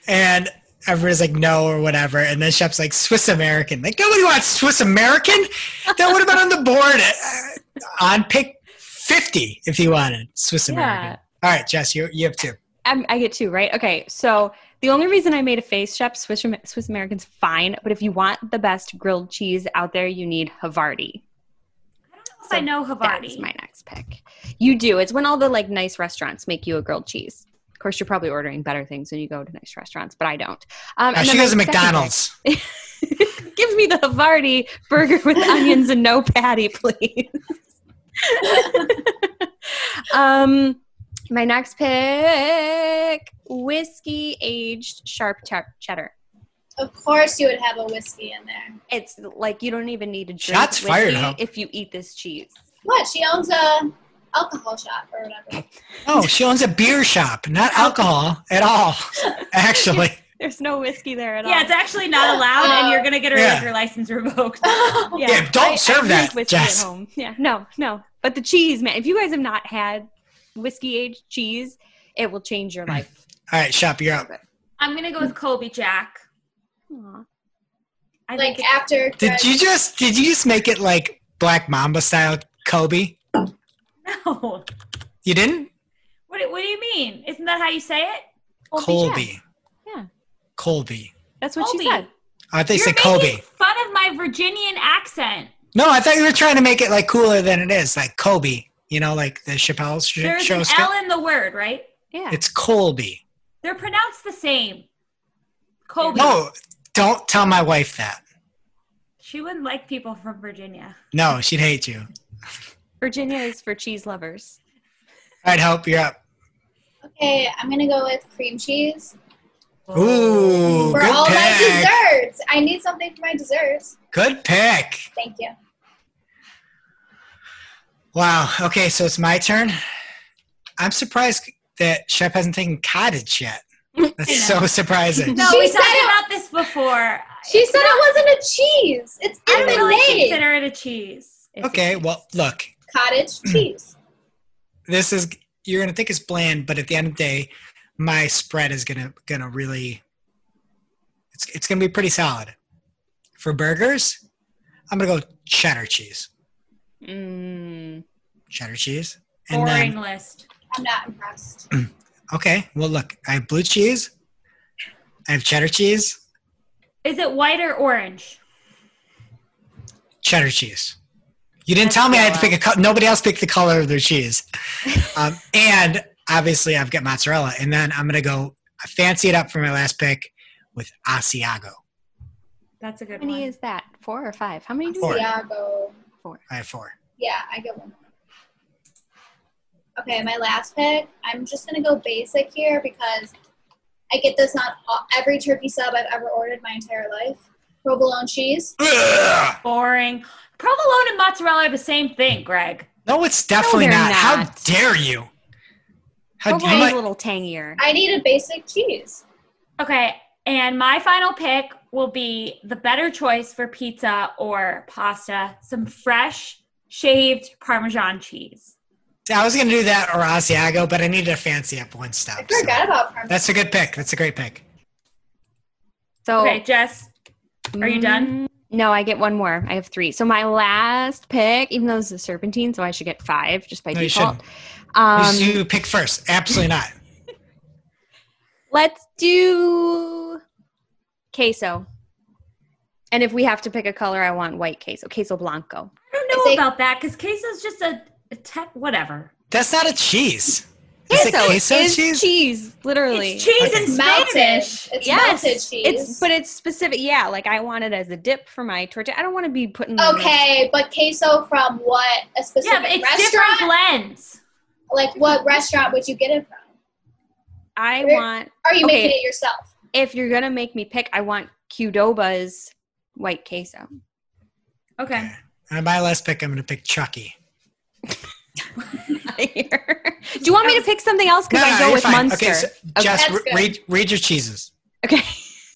S2: and everybody's like no or whatever and then Shep's like Swiss American. Like nobody wants Swiss American. That would have been on the board uh, on pick 50 if you wanted Swiss American.
S1: Yeah.
S2: All right, Jess, you you have two.
S1: I'm, I get two, right? Okay, so the only reason I made a face Shep, Swiss, Swiss American's fine, but if you want the best grilled cheese out there, you need Havarti.
S3: I don't know if I know
S1: That's my next pick. You do. It's when all the like nice restaurants make you a grilled cheese. Of course, you're probably ordering better things when you go to nice restaurants, but I don't. Um, and
S2: she
S1: then my
S2: goes to McDonald's.
S1: Give me the Havarti burger with onions and no patty, please. um, my next pick: whiskey aged sharp char- cheddar.
S5: Of course, you would have a whiskey in there.
S1: It's like you don't even need to drink
S2: Shots fired, huh?
S1: if you eat this cheese.
S5: What? She owns a alcohol shop or whatever.
S2: Oh, she owns a beer shop, not alcohol at all. Actually,
S1: There's no whiskey there at all.
S3: Yeah, it's actually not allowed, and you're gonna get her
S2: Yeah.
S3: liquor license revoked.
S2: Yeah, don't serve that,
S1: drink whiskey
S2: Jess.
S1: At home. Yeah, no, no. But the cheese, man. If you guys have not had whiskey aged cheese, it will change your mm. life.
S2: all right, Shep, you're up.
S3: I'm gonna go with Colby Jack.
S1: Aw.
S3: I
S5: like
S3: think
S5: after.
S2: Did
S5: Greg-
S2: you just did you just make it like Black Mamba style, Kobe?
S3: no.
S2: You didn't?
S3: What, do- what do you mean? Isn't that how you say it?
S1: Colby
S2: Colby.
S1: Yeah.
S2: Colby.
S1: That's what
S3: Colby.
S1: she said.
S2: I thought you said
S3: making
S2: Kobe.
S3: fun of my Virginian accent.
S2: No, I thought you were trying to make it like cooler than it is, like Kobe. You know, like the Chappelle sh-
S3: There's
S2: show
S3: an. L in the word, right?
S1: Yeah.
S2: It's Colby.
S3: They're pronounced the same. Colby.
S2: No, don't tell my wife that.
S3: She wouldn't like people from Virginia.
S2: No, she'd hate you.
S1: Virginia is for cheese lovers.
S2: All right, Hope, you're up.
S5: Okay, I'm gonna go with cream cheese
S2: Ooh,
S5: for
S2: good
S5: all my desserts. I need something for my desserts.
S2: Good pick.
S5: Thank you.
S2: Wow. Okay, so it's my turn. I'm surprised that Shep hasn't taken cottage yet. That's so surprising.
S3: No,
S5: She
S3: we
S5: said
S3: talked
S5: it-
S3: about this before.
S5: She said it wasn't a cheese. It's
S3: I
S5: in
S3: don't
S5: the
S3: really
S5: name.
S3: consider it a cheese.
S1: It's-
S2: Okay, well, look,
S5: Cottage cheese.
S2: this is you're gonna think it's bland, but at the end of the day, my spread is gonna gonna really it's it's gonna be pretty solid. For burgers, I'm gonna go cheddar cheese.
S1: Mm,
S2: Cheddar cheese. And
S3: Boring
S2: then
S3: list.
S5: I'm not impressed.
S2: okay, well look, I have blue cheese, I have cheddar cheese,
S3: Is it white or orange?
S2: cheddar cheese. You didn't
S1: That's
S2: tell me I had to pick a co- nobody else picked the color of their cheese. um, and obviously I've got mozzarella. And then I'm gonna go I fancy it up for my last pick with Asiago.
S3: That's a good one.
S1: how many
S3: one.
S1: is that? Four or five? How many do
S2: Four. I have four.
S5: Yeah, I get one. Okay, my last pick. I'm just gonna go basic here because I get this on all, every turkey sub I've ever ordered my entire life. Provolone cheese.
S2: Ugh.
S3: Boring. Provolone and mozzarella are the same thing, Greg.
S2: No, it's definitely
S1: they're
S2: not. How dare you? How you
S1: Provolone's
S2: might,
S1: a little tangier.
S5: I need a basic cheese.
S3: Okay, and my final pick will be the better choice for pizza or pasta some fresh shaved Parmesan cheese.
S2: I was gonna do that or Asiago, but I needed to fancy up one
S5: I
S2: step. so
S5: forgot about parmesan.
S2: That's a good pick. That's a great pick.
S1: So
S3: Okay, Jess, Are you done?
S1: Mm, No, I get one more. I have three. So my last pick, even though this is a serpentine, so I should get five just by
S2: No, you
S1: default.
S2: shouldn't.
S1: Um,
S2: you, you pick first. Absolutely not.
S1: let's do queso. And if we have to pick a color, I want white queso, queso blanco.
S3: I don't know
S5: Is it-
S3: about that because queso is just a, a tech, whatever.
S2: That's not a cheese. Is it queso
S1: is
S2: cheese?
S1: cheese, literally.
S3: It's cheese
S2: and
S3: in
S5: Melted.
S3: Spanish.
S5: It's
S1: Yes,
S5: melted cheese.
S1: It's but it's specific. Yeah, like I want it as a dip for my tortilla. I don't want to be putting.
S5: okay, but queso from what a specific
S3: Yeah, but it's
S5: restaurant?
S3: different blends.
S5: Like what restaurant would you get it from?
S1: I
S5: Where-
S1: want.
S5: Are you
S1: Okay.
S5: making it yourself?
S1: If you're gonna make me pick, I want Qdoba's white queso.
S3: Okay.
S2: And my last pick, I'm going to pick Chucky.
S1: Do you want me to pick something else? Because I go
S2: you're
S1: with
S2: fine.
S1: Munster.
S2: Okay, so Jess,
S5: That's
S2: re- read, read your cheeses.
S1: Okay.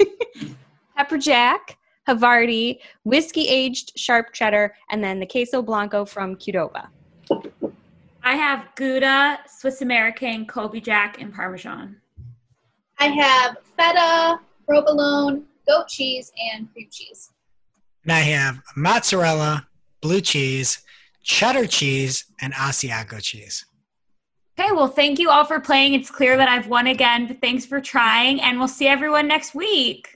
S1: Pepper jack, Havarti, whiskey aged sharp cheddar, and then the queso blanco from Qdoba.
S3: I have Gouda, Swiss American, Kobe Jack, and Parmesan.
S5: I have feta, provolone, goat cheese, and cream cheese.
S2: And I have mozzarella, blue cheese, cheddar cheese, and Asiago cheese.
S3: Okay, well, thank you all for playing. It's clear that I've won again, but thanks for trying, and we'll see everyone next week.